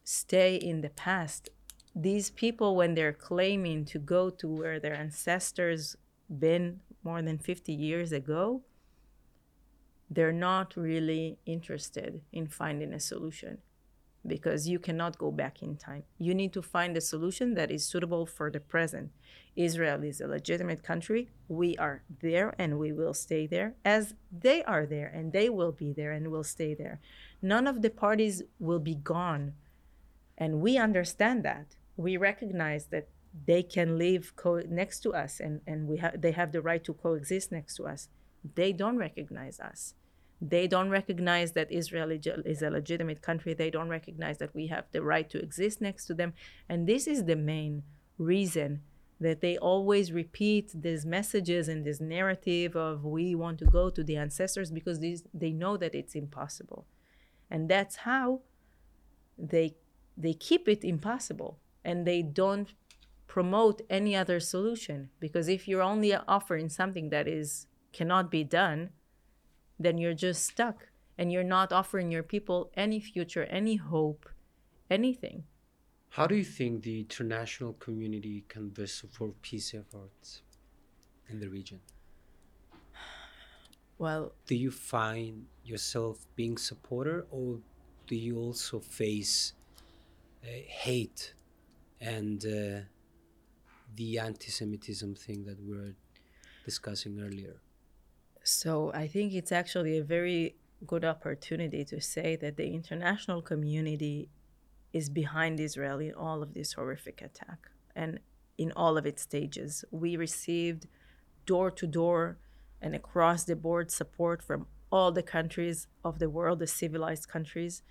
stay in the past. These people when they're claiming to go to where their ancestors been more than 50 years ago they're not really interested in finding a solution because you cannot go back in time. You need to find a solution that is suitable for the present. Israel is a legitimate country. We are there and we will stay there as they are there and they will be there and will stay there. None of the parties will be gone. And we understand that. We recognize that they can live co- next to us and, and we ha- they have the right to coexist next to us. They don't recognize us. They don't recognize that Israel is a legitimate country. They don't recognize that we have the right to exist next to them. And this is the main reason that they always repeat these messages and this narrative of we want to go to the ancestors because these, they know that it's impossible. And that's how they they keep it impossible and they don't promote any other solution because if you're only offering something that is cannot be done then you're just stuck and you're not offering your people any future, any hope, anything. How do you think the international community can best support peace efforts in the region? Well, do you find yourself being supporter or do you also face uh, hate and uh, the anti-Semitism thing that we were discussing earlier? So I think it's actually a very good opportunity to say that the international community is behind Israel in all of this horrific attack and in all of its stages. We received door to door and across the board support from all the countries of the world, the civilized countries,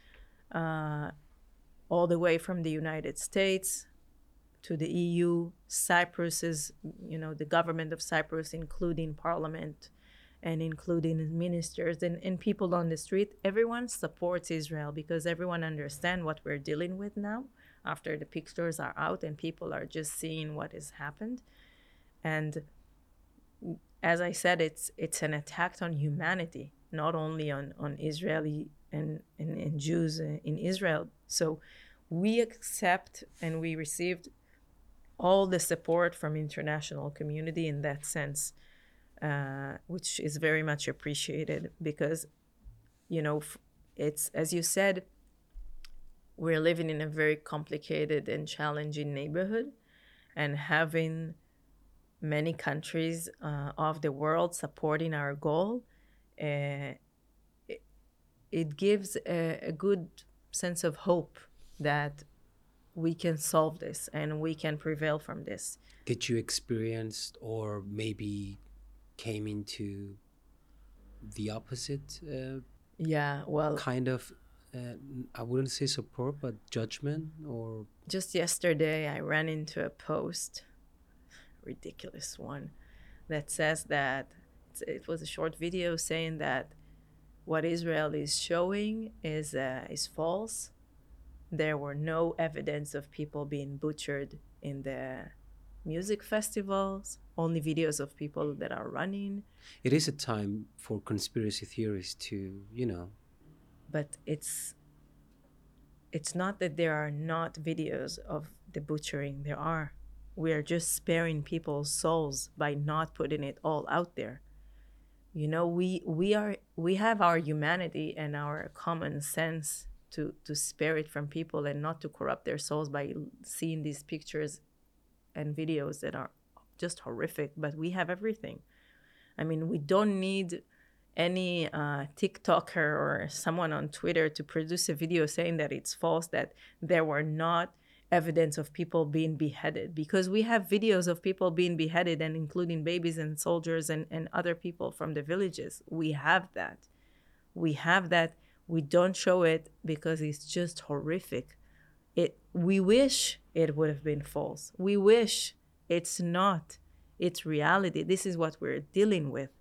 uh, all the way from the United States to the EU, Cyprus is, you know, the government of Cyprus, including parliament, and including ministers and, and people on the street, everyone supports Israel because everyone understands what we're dealing with now after the pictures are out and people are just seeing what has happened. And as I said, it's it's an attack on humanity, not only on, on Israeli and, and, and Jews in Israel. So we accept and we received all the support from international community in that sense uh, which is very much appreciated because, you know, it's as you said, we're living in a very complicated and challenging neighborhood, and having many countries uh, of the world supporting our goal, uh, it, it gives a, a good sense of hope that we can solve this and we can prevail from this. Did you experience or maybe came into the opposite uh, yeah well kind of uh, i wouldn't say support but judgment or just yesterday i ran into a post ridiculous one that says that it was a short video saying that what israel is showing is uh, is false. There were no evidence of people being butchered in the music festivals, only videos of people that are running. It is a time for conspiracy theories to, you know. But it's it's not that there are not videos of the butchering. There are. We are just sparing people's souls by not putting it all out there. You know, we we are we have our humanity and our common sense to to spare it from people and not to corrupt their souls by seeing these pictures and videos that are just horrific. But we have everything. I mean, we don't need any uh, TikToker or someone on Twitter to produce a video saying that it's false, that there were not evidence of people being beheaded, because we have videos of people being beheaded and including babies and soldiers and, and other people from the villages. We have that. We have that. We don't show it because it's just horrific. It we wish it would have been false. We wish it's not. It's reality. This is what we're dealing with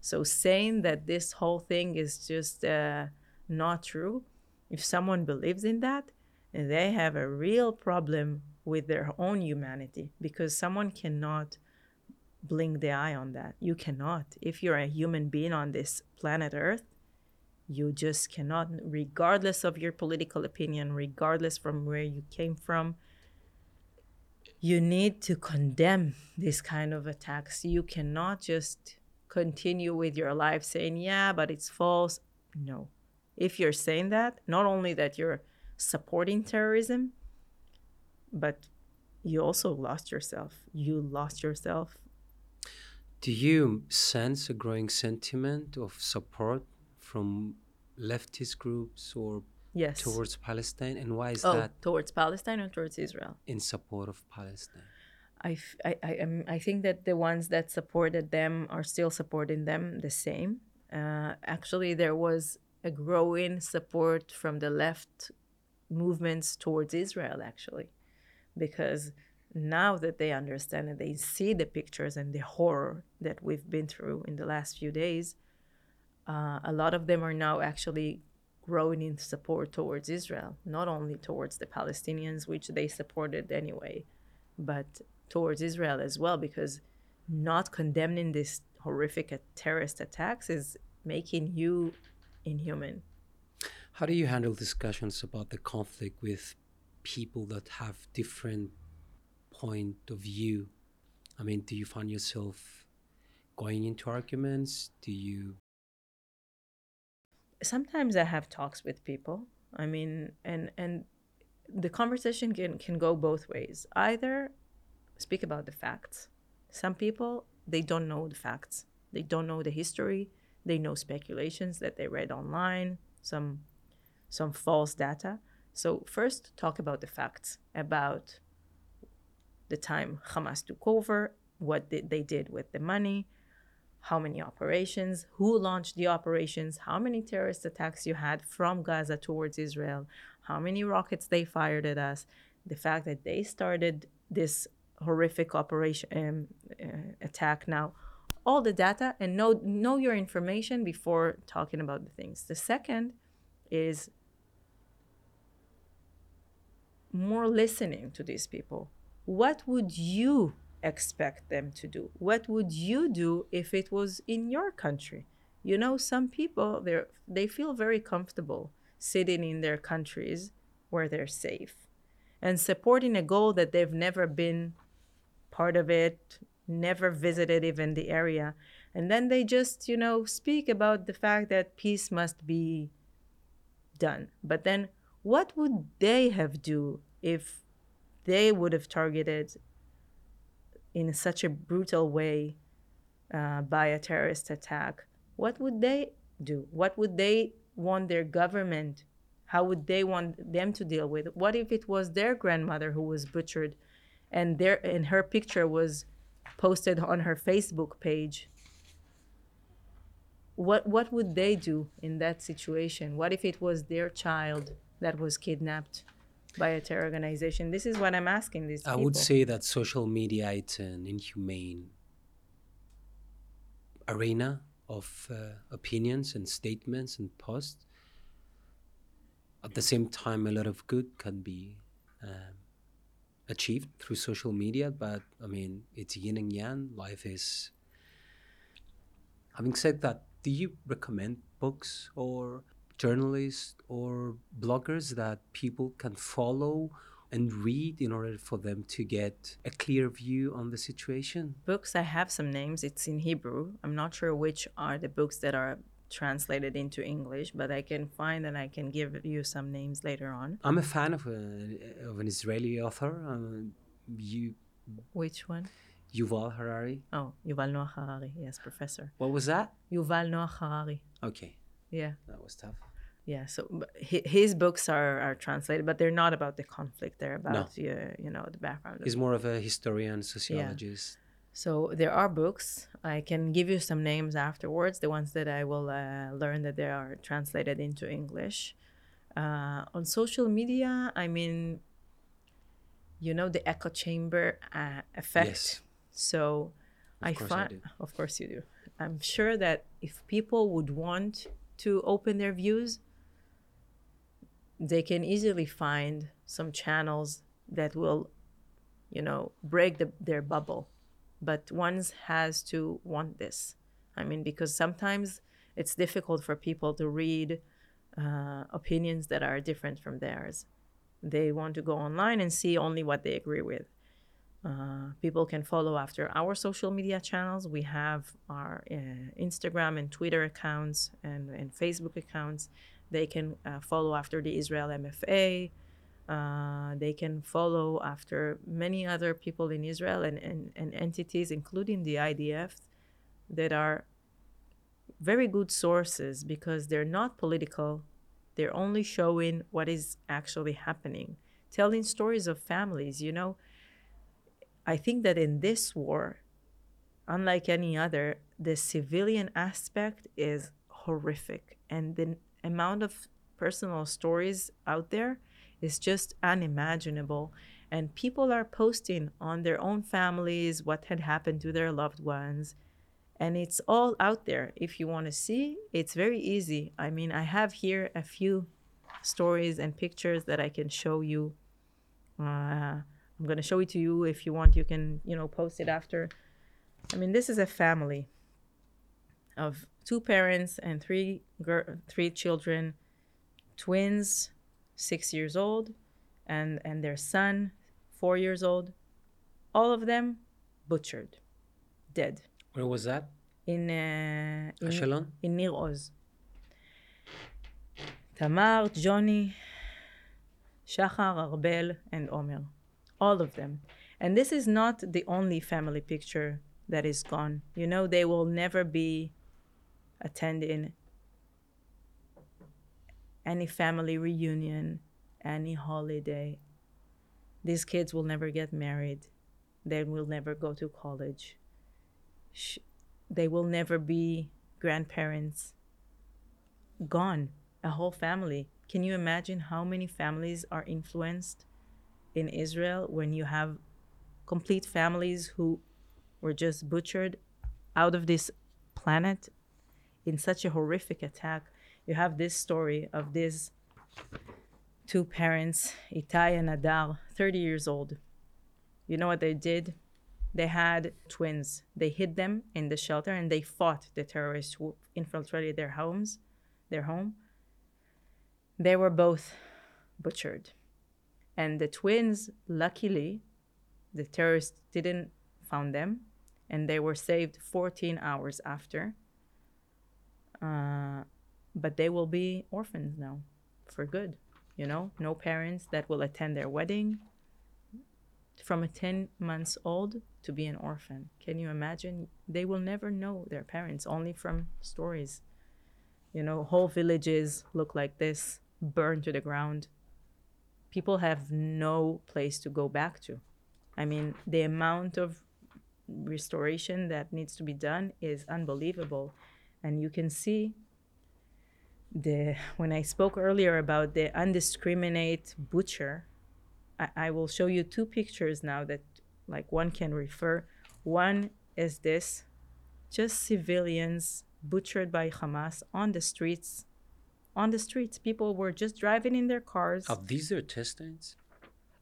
so saying that this whole thing is just uh, not true, if someone believes in that, they have a real problem with their own humanity because someone cannot blink the eye on that. You cannot. If you're a human being on this planet Earth, you just cannot, regardless of your political opinion, regardless from where you came from, you need to condemn this kind of attacks. You cannot just continue with your life saying, yeah, but it's false. No. If you're saying that, not only that you're supporting terrorism, but you also lost yourself. You lost yourself. Do you sense a growing sentiment of support from leftist groups or yes. towards Palestine? And why is oh, that? Towards Palestine or towards Israel? In support of Palestine. I, I, I, I think that the ones that supported them are still supporting them the same. Uh, actually, there was a growing support from the left movements towards Israel, actually, because now that they understand and they see the pictures and the horror that we've been through in the last few days, uh, a lot of them are now actually growing in support towards Israel, not only towards the Palestinians, which they supported anyway, but towards Israel as well, because not condemning this horrific terrorist attacks is making you inhuman. How do you handle discussions about the conflict with people that have different point of view? I mean, do you find yourself going into arguments? Do you Sometimes I have talks with people. I mean, and and the conversation can can go both ways. Either speak about the facts. Some people, they don't know the facts. They don't know the history. They know speculations that they read online, some some false data. So first talk about the facts about the time Hamas took over, what they did with the money, how many operations, who launched the operations, how many terrorist attacks you had from Gaza towards Israel, how many rockets they fired at us, the fact that they started this horrific operation um, uh, attack now. All the data and know know your information before talking about the things. The second is more listening to these people. What would you expect them to do what would you do if it was in your country you know some people they they feel very comfortable sitting in their countries where they're safe and supporting a goal that they've never been part of it, never visited even the area. And then they just, you know, speak about the fact that peace must be done. But then what would they have do if they would have targeted in such a brutal way uh, by a terrorist attack? What would they do? What would they want their government? How would they want them to deal with? What if it was their grandmother who was butchered and there and her picture was posted on her Facebook page. What what would they do in that situation? What if it was their child that was kidnapped by a terror organization? This is what I'm asking these I would say that social media is an inhumane arena of uh, opinions and statements and posts. At the same time, a lot of good can be um, achieved through social media, but I mean, it's yin and yang. Life is. Having said that, do you recommend books or journalists or bloggers that people can follow and read in order for them to get a clear view on the situation? Books, I have some names. It's in Hebrew. I'm not sure which are the books that are translated into English, but I can find and I can give you some names later on. I'm a fan of, a, of an Israeli author. Um, you, Which one? Yuval Harari. Oh, Yuval Noah Harari. Yes, professor. What was that? Yuval Noah Harari. Okay, Yeah. that was tough. Yeah, so his books are, are translated, but they're not about the conflict. They're about uh, you know the background. of He's more of a historian, sociologist. yeah. So there are books. I can give you some names afterwards, the ones that I will uh, learn that they are translated into English. Uh, on social media, I mean, you know, the echo chamber uh, effect. Yes. So I course I find, of course you do. I'm sure that if people would want to open their views, they can easily find some channels that will, you know, break the, their bubble. But one has to want this. I mean, because sometimes it's difficult for people to read uh, opinions that are different from theirs. They want to go online and see only what they agree with. Uh, people can follow after our social media channels. We have our uh, Instagram and Twitter accounts and, and Facebook accounts. They can uh, follow after the Israel MFA. Uh, they can follow after many other people in Israel and, and, and entities, including the IDF, that are very good sources because they're not political. They're only showing what is actually happening, telling stories of families. You know, I think that in this war, unlike any other, the civilian aspect is horrific. And the amount of personal stories out there is just unimaginable. And people are posting on their own families what had happened to their loved ones. And it's all out there. If you want to see, it's very easy. I mean, I have here a few stories and pictures that I can show you. Uh, I'm going to show it to you. If you want, you can, you know, post it after. I mean, this is a family of two parents and three gir- three children, twins, six years old, and and their son, four years old. All of them butchered, dead Where was that? in uh, in, Ashkelon? in Nir Oz. Tamar, Johnny, Shachar, Arbel, and Omer. All of them. And this is not the only family picture that is gone. You know, they will never be attending any family reunion, any holiday. These kids will never get married. They will never go to college. Sh- they will never be grandparents. Gone. A whole family. Can you imagine how many families are influenced in Israel when you have complete families who were just butchered out of this planet in such a horrific attack? You have this story of these two parents, Itai and Adar, 30 years old. You know what they did? They had twins. They hid them in the shelter and they fought the terrorists who infiltrated their homes, their home. They were both butchered. And the twins, luckily, the terrorists didn't found them and they were saved 14 hours after. Uh, but they will be orphans now for good. You know, no parents that will attend their wedding, from a 10 months old to be an orphan. Can you imagine? They will never know their parents, only from stories. You know, whole villages look like this, burned to the ground. People have no place to go back to. I mean, the amount of restoration that needs to be done is unbelievable. And you can see the when I spoke earlier about the undiscriminate butcher, I, I will show you two pictures now that like one can refer. One is this just civilians butchered by Hamas on the streets. On the streets, people were just driving in their cars. Are these their testings?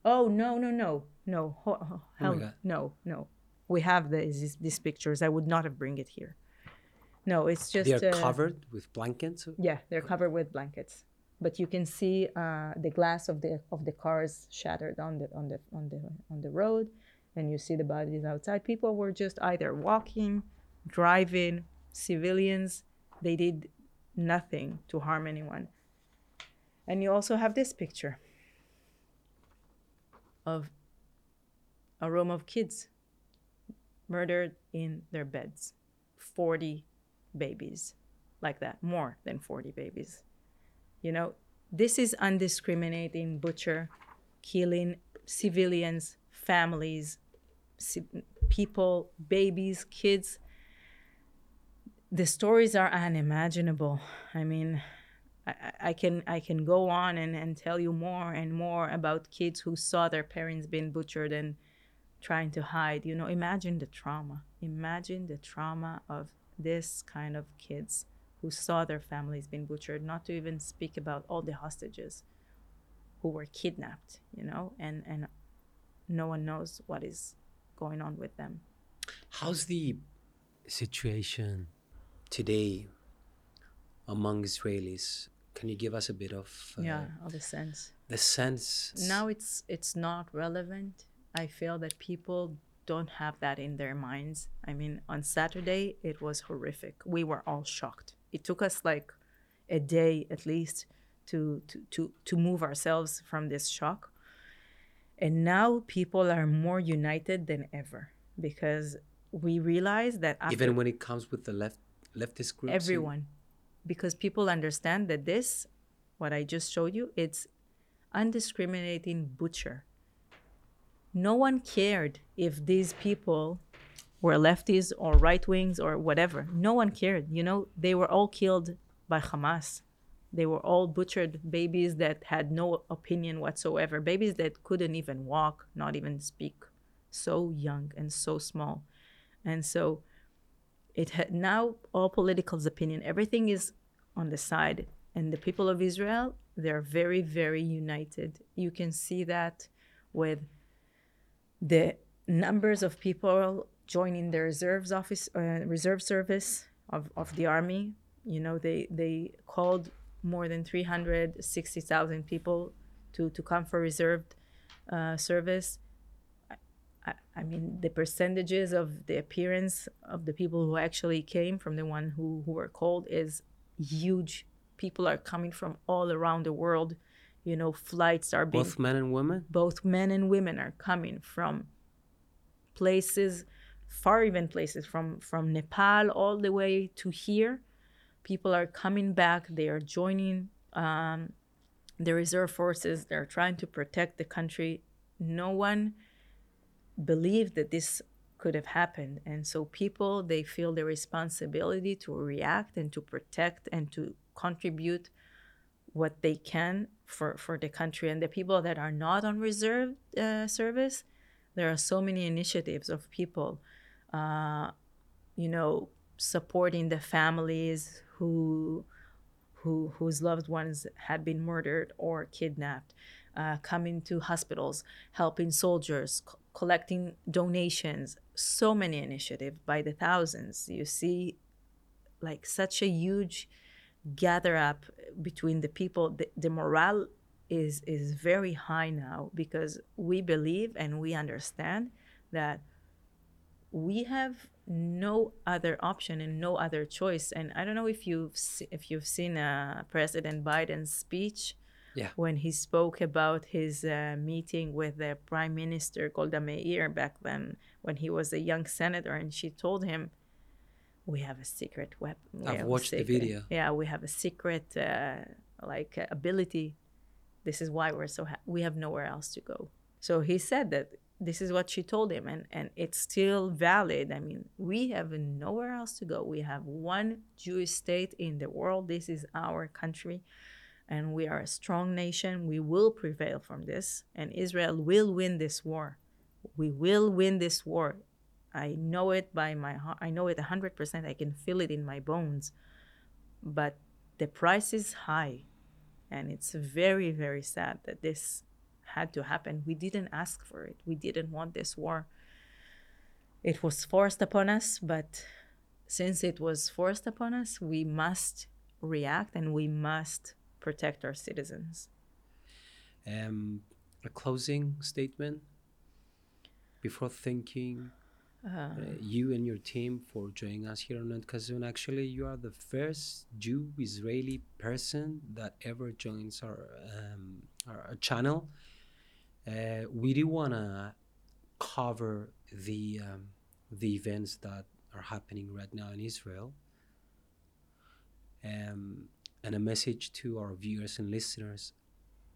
Oh no no no no Oh hell, God. no no. We have these these pictures. I would not have bring it here. No, it's just They are uh, covered with blankets. Yeah, they're covered with blankets, but you can see uh, the glass of the of the cars shattered on the on the on the on the road, and you see the bodies outside. People were just either walking, driving, civilians. They did nothing to harm anyone. And you also have this picture of a room of kids murdered in their beds. 40 babies like that, more than 40 babies. You know, this is undiscriminating butcher, killing civilians, families, people, babies, kids. The stories are unimaginable. I mean, I, I can I can go on and, and tell you more and more about kids who saw their parents being butchered and trying to hide. You know, imagine the trauma. Imagine the trauma of this kind of kids who saw their families being butchered, not to even speak about all the hostages who were kidnapped, you know, and, and no one knows what is going on with them. How's the situation today among Israelis? Can you give us a bit of uh, yeah, of the sense. the sense? Now it's it's not relevant. I feel that people don't have that in their minds. I mean, on Saturday it was horrific. We were all shocked. It took us like a day at least to to to, to move ourselves from this shock. And now people are more united than ever because we realize that even when it comes with the left leftist groups. everyone because people understand that this what i just showed you it's undiscriminating butcher no one cared if these people were lefties or right wings or whatever. No one cared you know? They were all killed by hamas. They were all butchered babies that had no opinion whatsoever babies that couldn't even walk not even speak. So young and so small. And so it had now all political's opinion everything is on the side. And the people of israel they're very very united. You can see that with the numbers of people joining the reserves office uh, reserve service of, of the army you know they they called more than 360000 people to to come for reserved uh, service I, I mean, the percentages of the appearance of the people who actually came from the one who, who were called is huge. People are coming from all around the world. You know, flights are being both men and women. both men and women are coming from places far even places from from nepal all the way to here. People are coming back. They are joining um, the reserve forces. They're trying to protect the country. No one believed that this could have happened. And so people they feel the responsibility to react and to protect and to contribute what they can for for the country and the people that are not on reserve uh, service there are so many initiatives of people uh, you know supporting the families who who whose loved ones had been murdered or kidnapped uh, coming to hospitals helping soldiers co- collecting donations. So many initiatives by the thousands. You see like such a huge gather up between the people the, the morale is is very high now because we believe and we understand that we have no other option and no other choice and i don't know if you've se- if you've seen uh, president biden's speech Yeah. when he spoke about his uh, meeting with the prime minister golda meir back then when he was a young senator and she told him we have a secret weapon we I've watched the video. yeah we have a secret uh, like uh, ability. This is why we're so ha- we have nowhere else to go. So he said that this is what she told him and and it's still valid. I mean we have nowhere else to go. We have one jewish state in the world. This is our country and we are a strong nation. We will prevail from this and israel will win this war. We will win this war i know it by my heart i know it 100% i can feel it in my bones but the price is high and it's very very sad that this had to happen. We didn't ask for it. We didn't want this war. It was forced upon us but since it was forced upon us, we must react and we must protect our citizens. Um, a closing statement? Before thanking uh, you and your team for joining us here on Kazun. Actually, you are the first Jew Israeli person that ever joins our um, our, our, channel. Uh, we do want to cover the um, the events that are happening right now in Israel. Um, and a message to our viewers and listeners.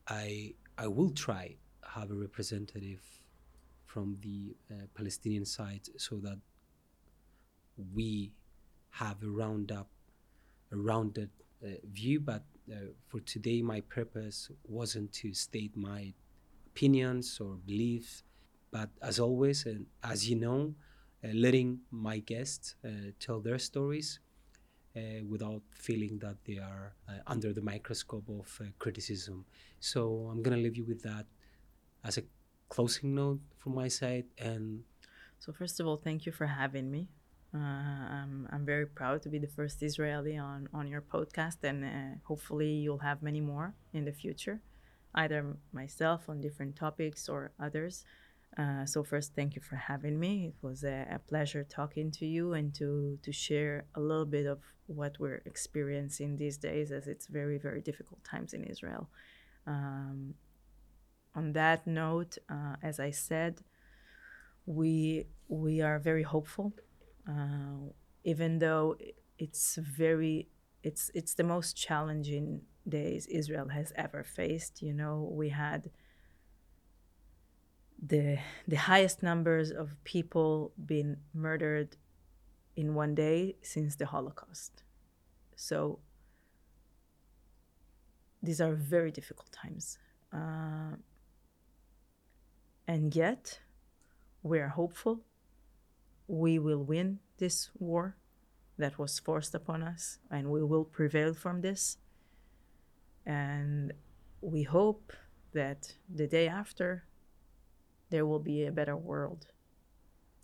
I I will try have a representative from the uh, Palestinian side so that we have a roundup, a rounded uh, view. But uh, for today, my purpose wasn't to state my opinions or beliefs, but as always, and as you know, letting my guests tell their stories uh, without feeling that they are uh, under the microscope of uh, criticism. So I'm going to leave you with that as a closing note from my side. And so, first of all, thank you for having me. Uh, I'm, I'm very proud to be the first Israeli on, on your podcast, and uh, hopefully, you'll have many more in the future, either myself on different topics or others. Uh, so first, thank you for having me. It was a, a, pleasure talking to you and to to share a little bit of what we're experiencing these days, as it's very very difficult times in Israel. Um, on that note, uh, as I said, we we are very hopeful, uh, even though it's very it's it's the most challenging days Israel has ever faced. You know, we had the the highest numbers of people being murdered in one day since the Holocaust. So these are very difficult times. Uh, and yet, we are hopeful we will win this war that was forced upon us, and we will prevail from this. And we hope that the day after there will be a better world.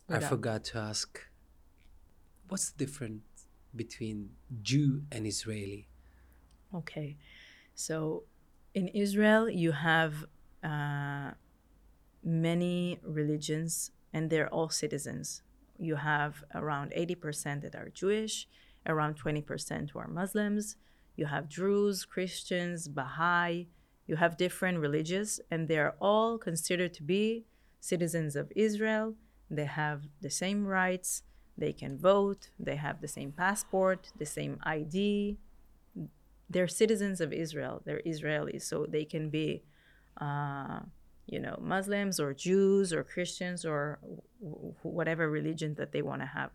I forgot to ask what's the difference between Jew and Israeli? Okay. So in Israel, you have uh, many religions and they're all citizens. You have around 80% that are Jewish, around 20% who are Muslims. You have Druze, Christians, Baha'i. You have different religions, and they're all considered to be citizens of Israel. They have the same rights. They can vote. They have the same passport, the same ID. They're citizens of Israel. They're Israelis, so they can be, uh, you know, Muslims or Jews or Christians or whatever religion that they want to have.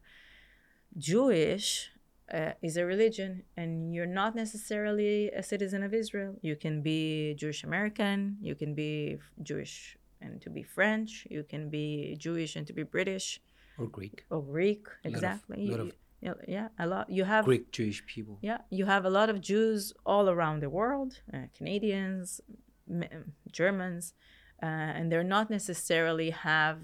Jewish uh, is a religion, and you're not necessarily a citizen of Israel. You can be Jewish American. You can be Jewish and to be French. You can be Jewish and to be British. Or Greek. Or Greek, exactly. Lot of, lot of yeah, a lot. You have Greek Jewish people. Yeah, you have a lot of Jews all around the world, uh, Canadians, Germans, uh, and they're not necessarily have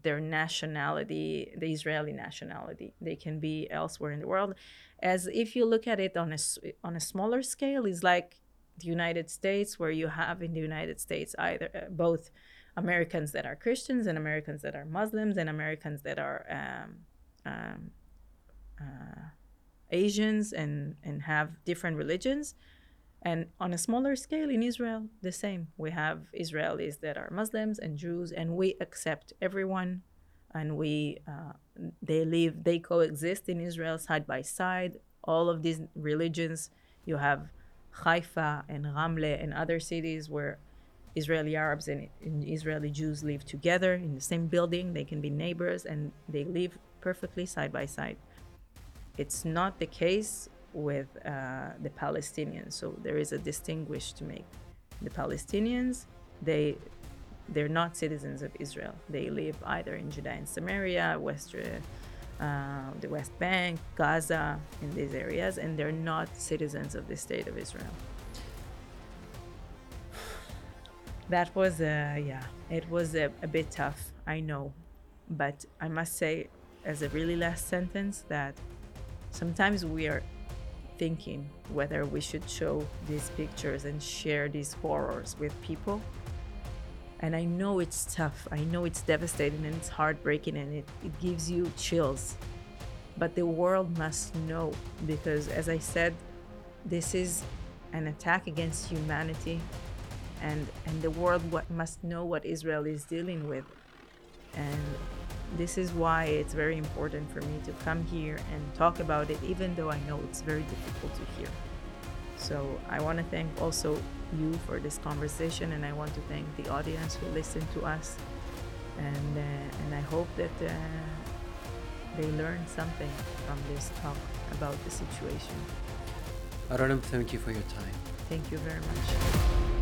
their nationality, the Israeli nationality. They can be elsewhere in the world. As if you look at it on a on a smaller scale, is like the United States, where you have in the United States either uh, both Americans that are Christians and Americans that are Muslims and Americans that are um, um, uh, Asians and, and have different religions. And on a smaller scale in Israel, the same. We have Israelis that are Muslims and Jews, and we accept everyone, and we uh, they live, they coexist in Israel side by side. All of these religions, you have Haifa and Ramle and other cities where Israeli Arabs and, and, Israeli Jews live together in the same building. They can be neighbors and they live perfectly side by side. It's not the case with uh, the Palestinians, so there is a distinguish to make. The Palestinians, they they're not citizens of Israel. They live either in Judea and Samaria, West, uh, the West Bank, Gaza, in these areas, and they're not citizens of the state of Israel. that was a yeah it was a, a bit tough i know but i must say as a really last sentence that sometimes we are thinking whether we should show these pictures and share these horrors with people. And I know it's tough, I know it's devastating and it's heartbreaking and it, it gives you chills. But the world must know because, as I said, this is an attack against humanity and and the world what must know what Israel is dealing with and this is why it's very important for me to come here and talk about it even though I know it's very difficult to hear. So I want to thank also you for this conversation and I want to thank the audience who listened to us. And uh, and I hope that uh, they learned something from this talk about the situation. Aronim, thank you for your time. thank you very much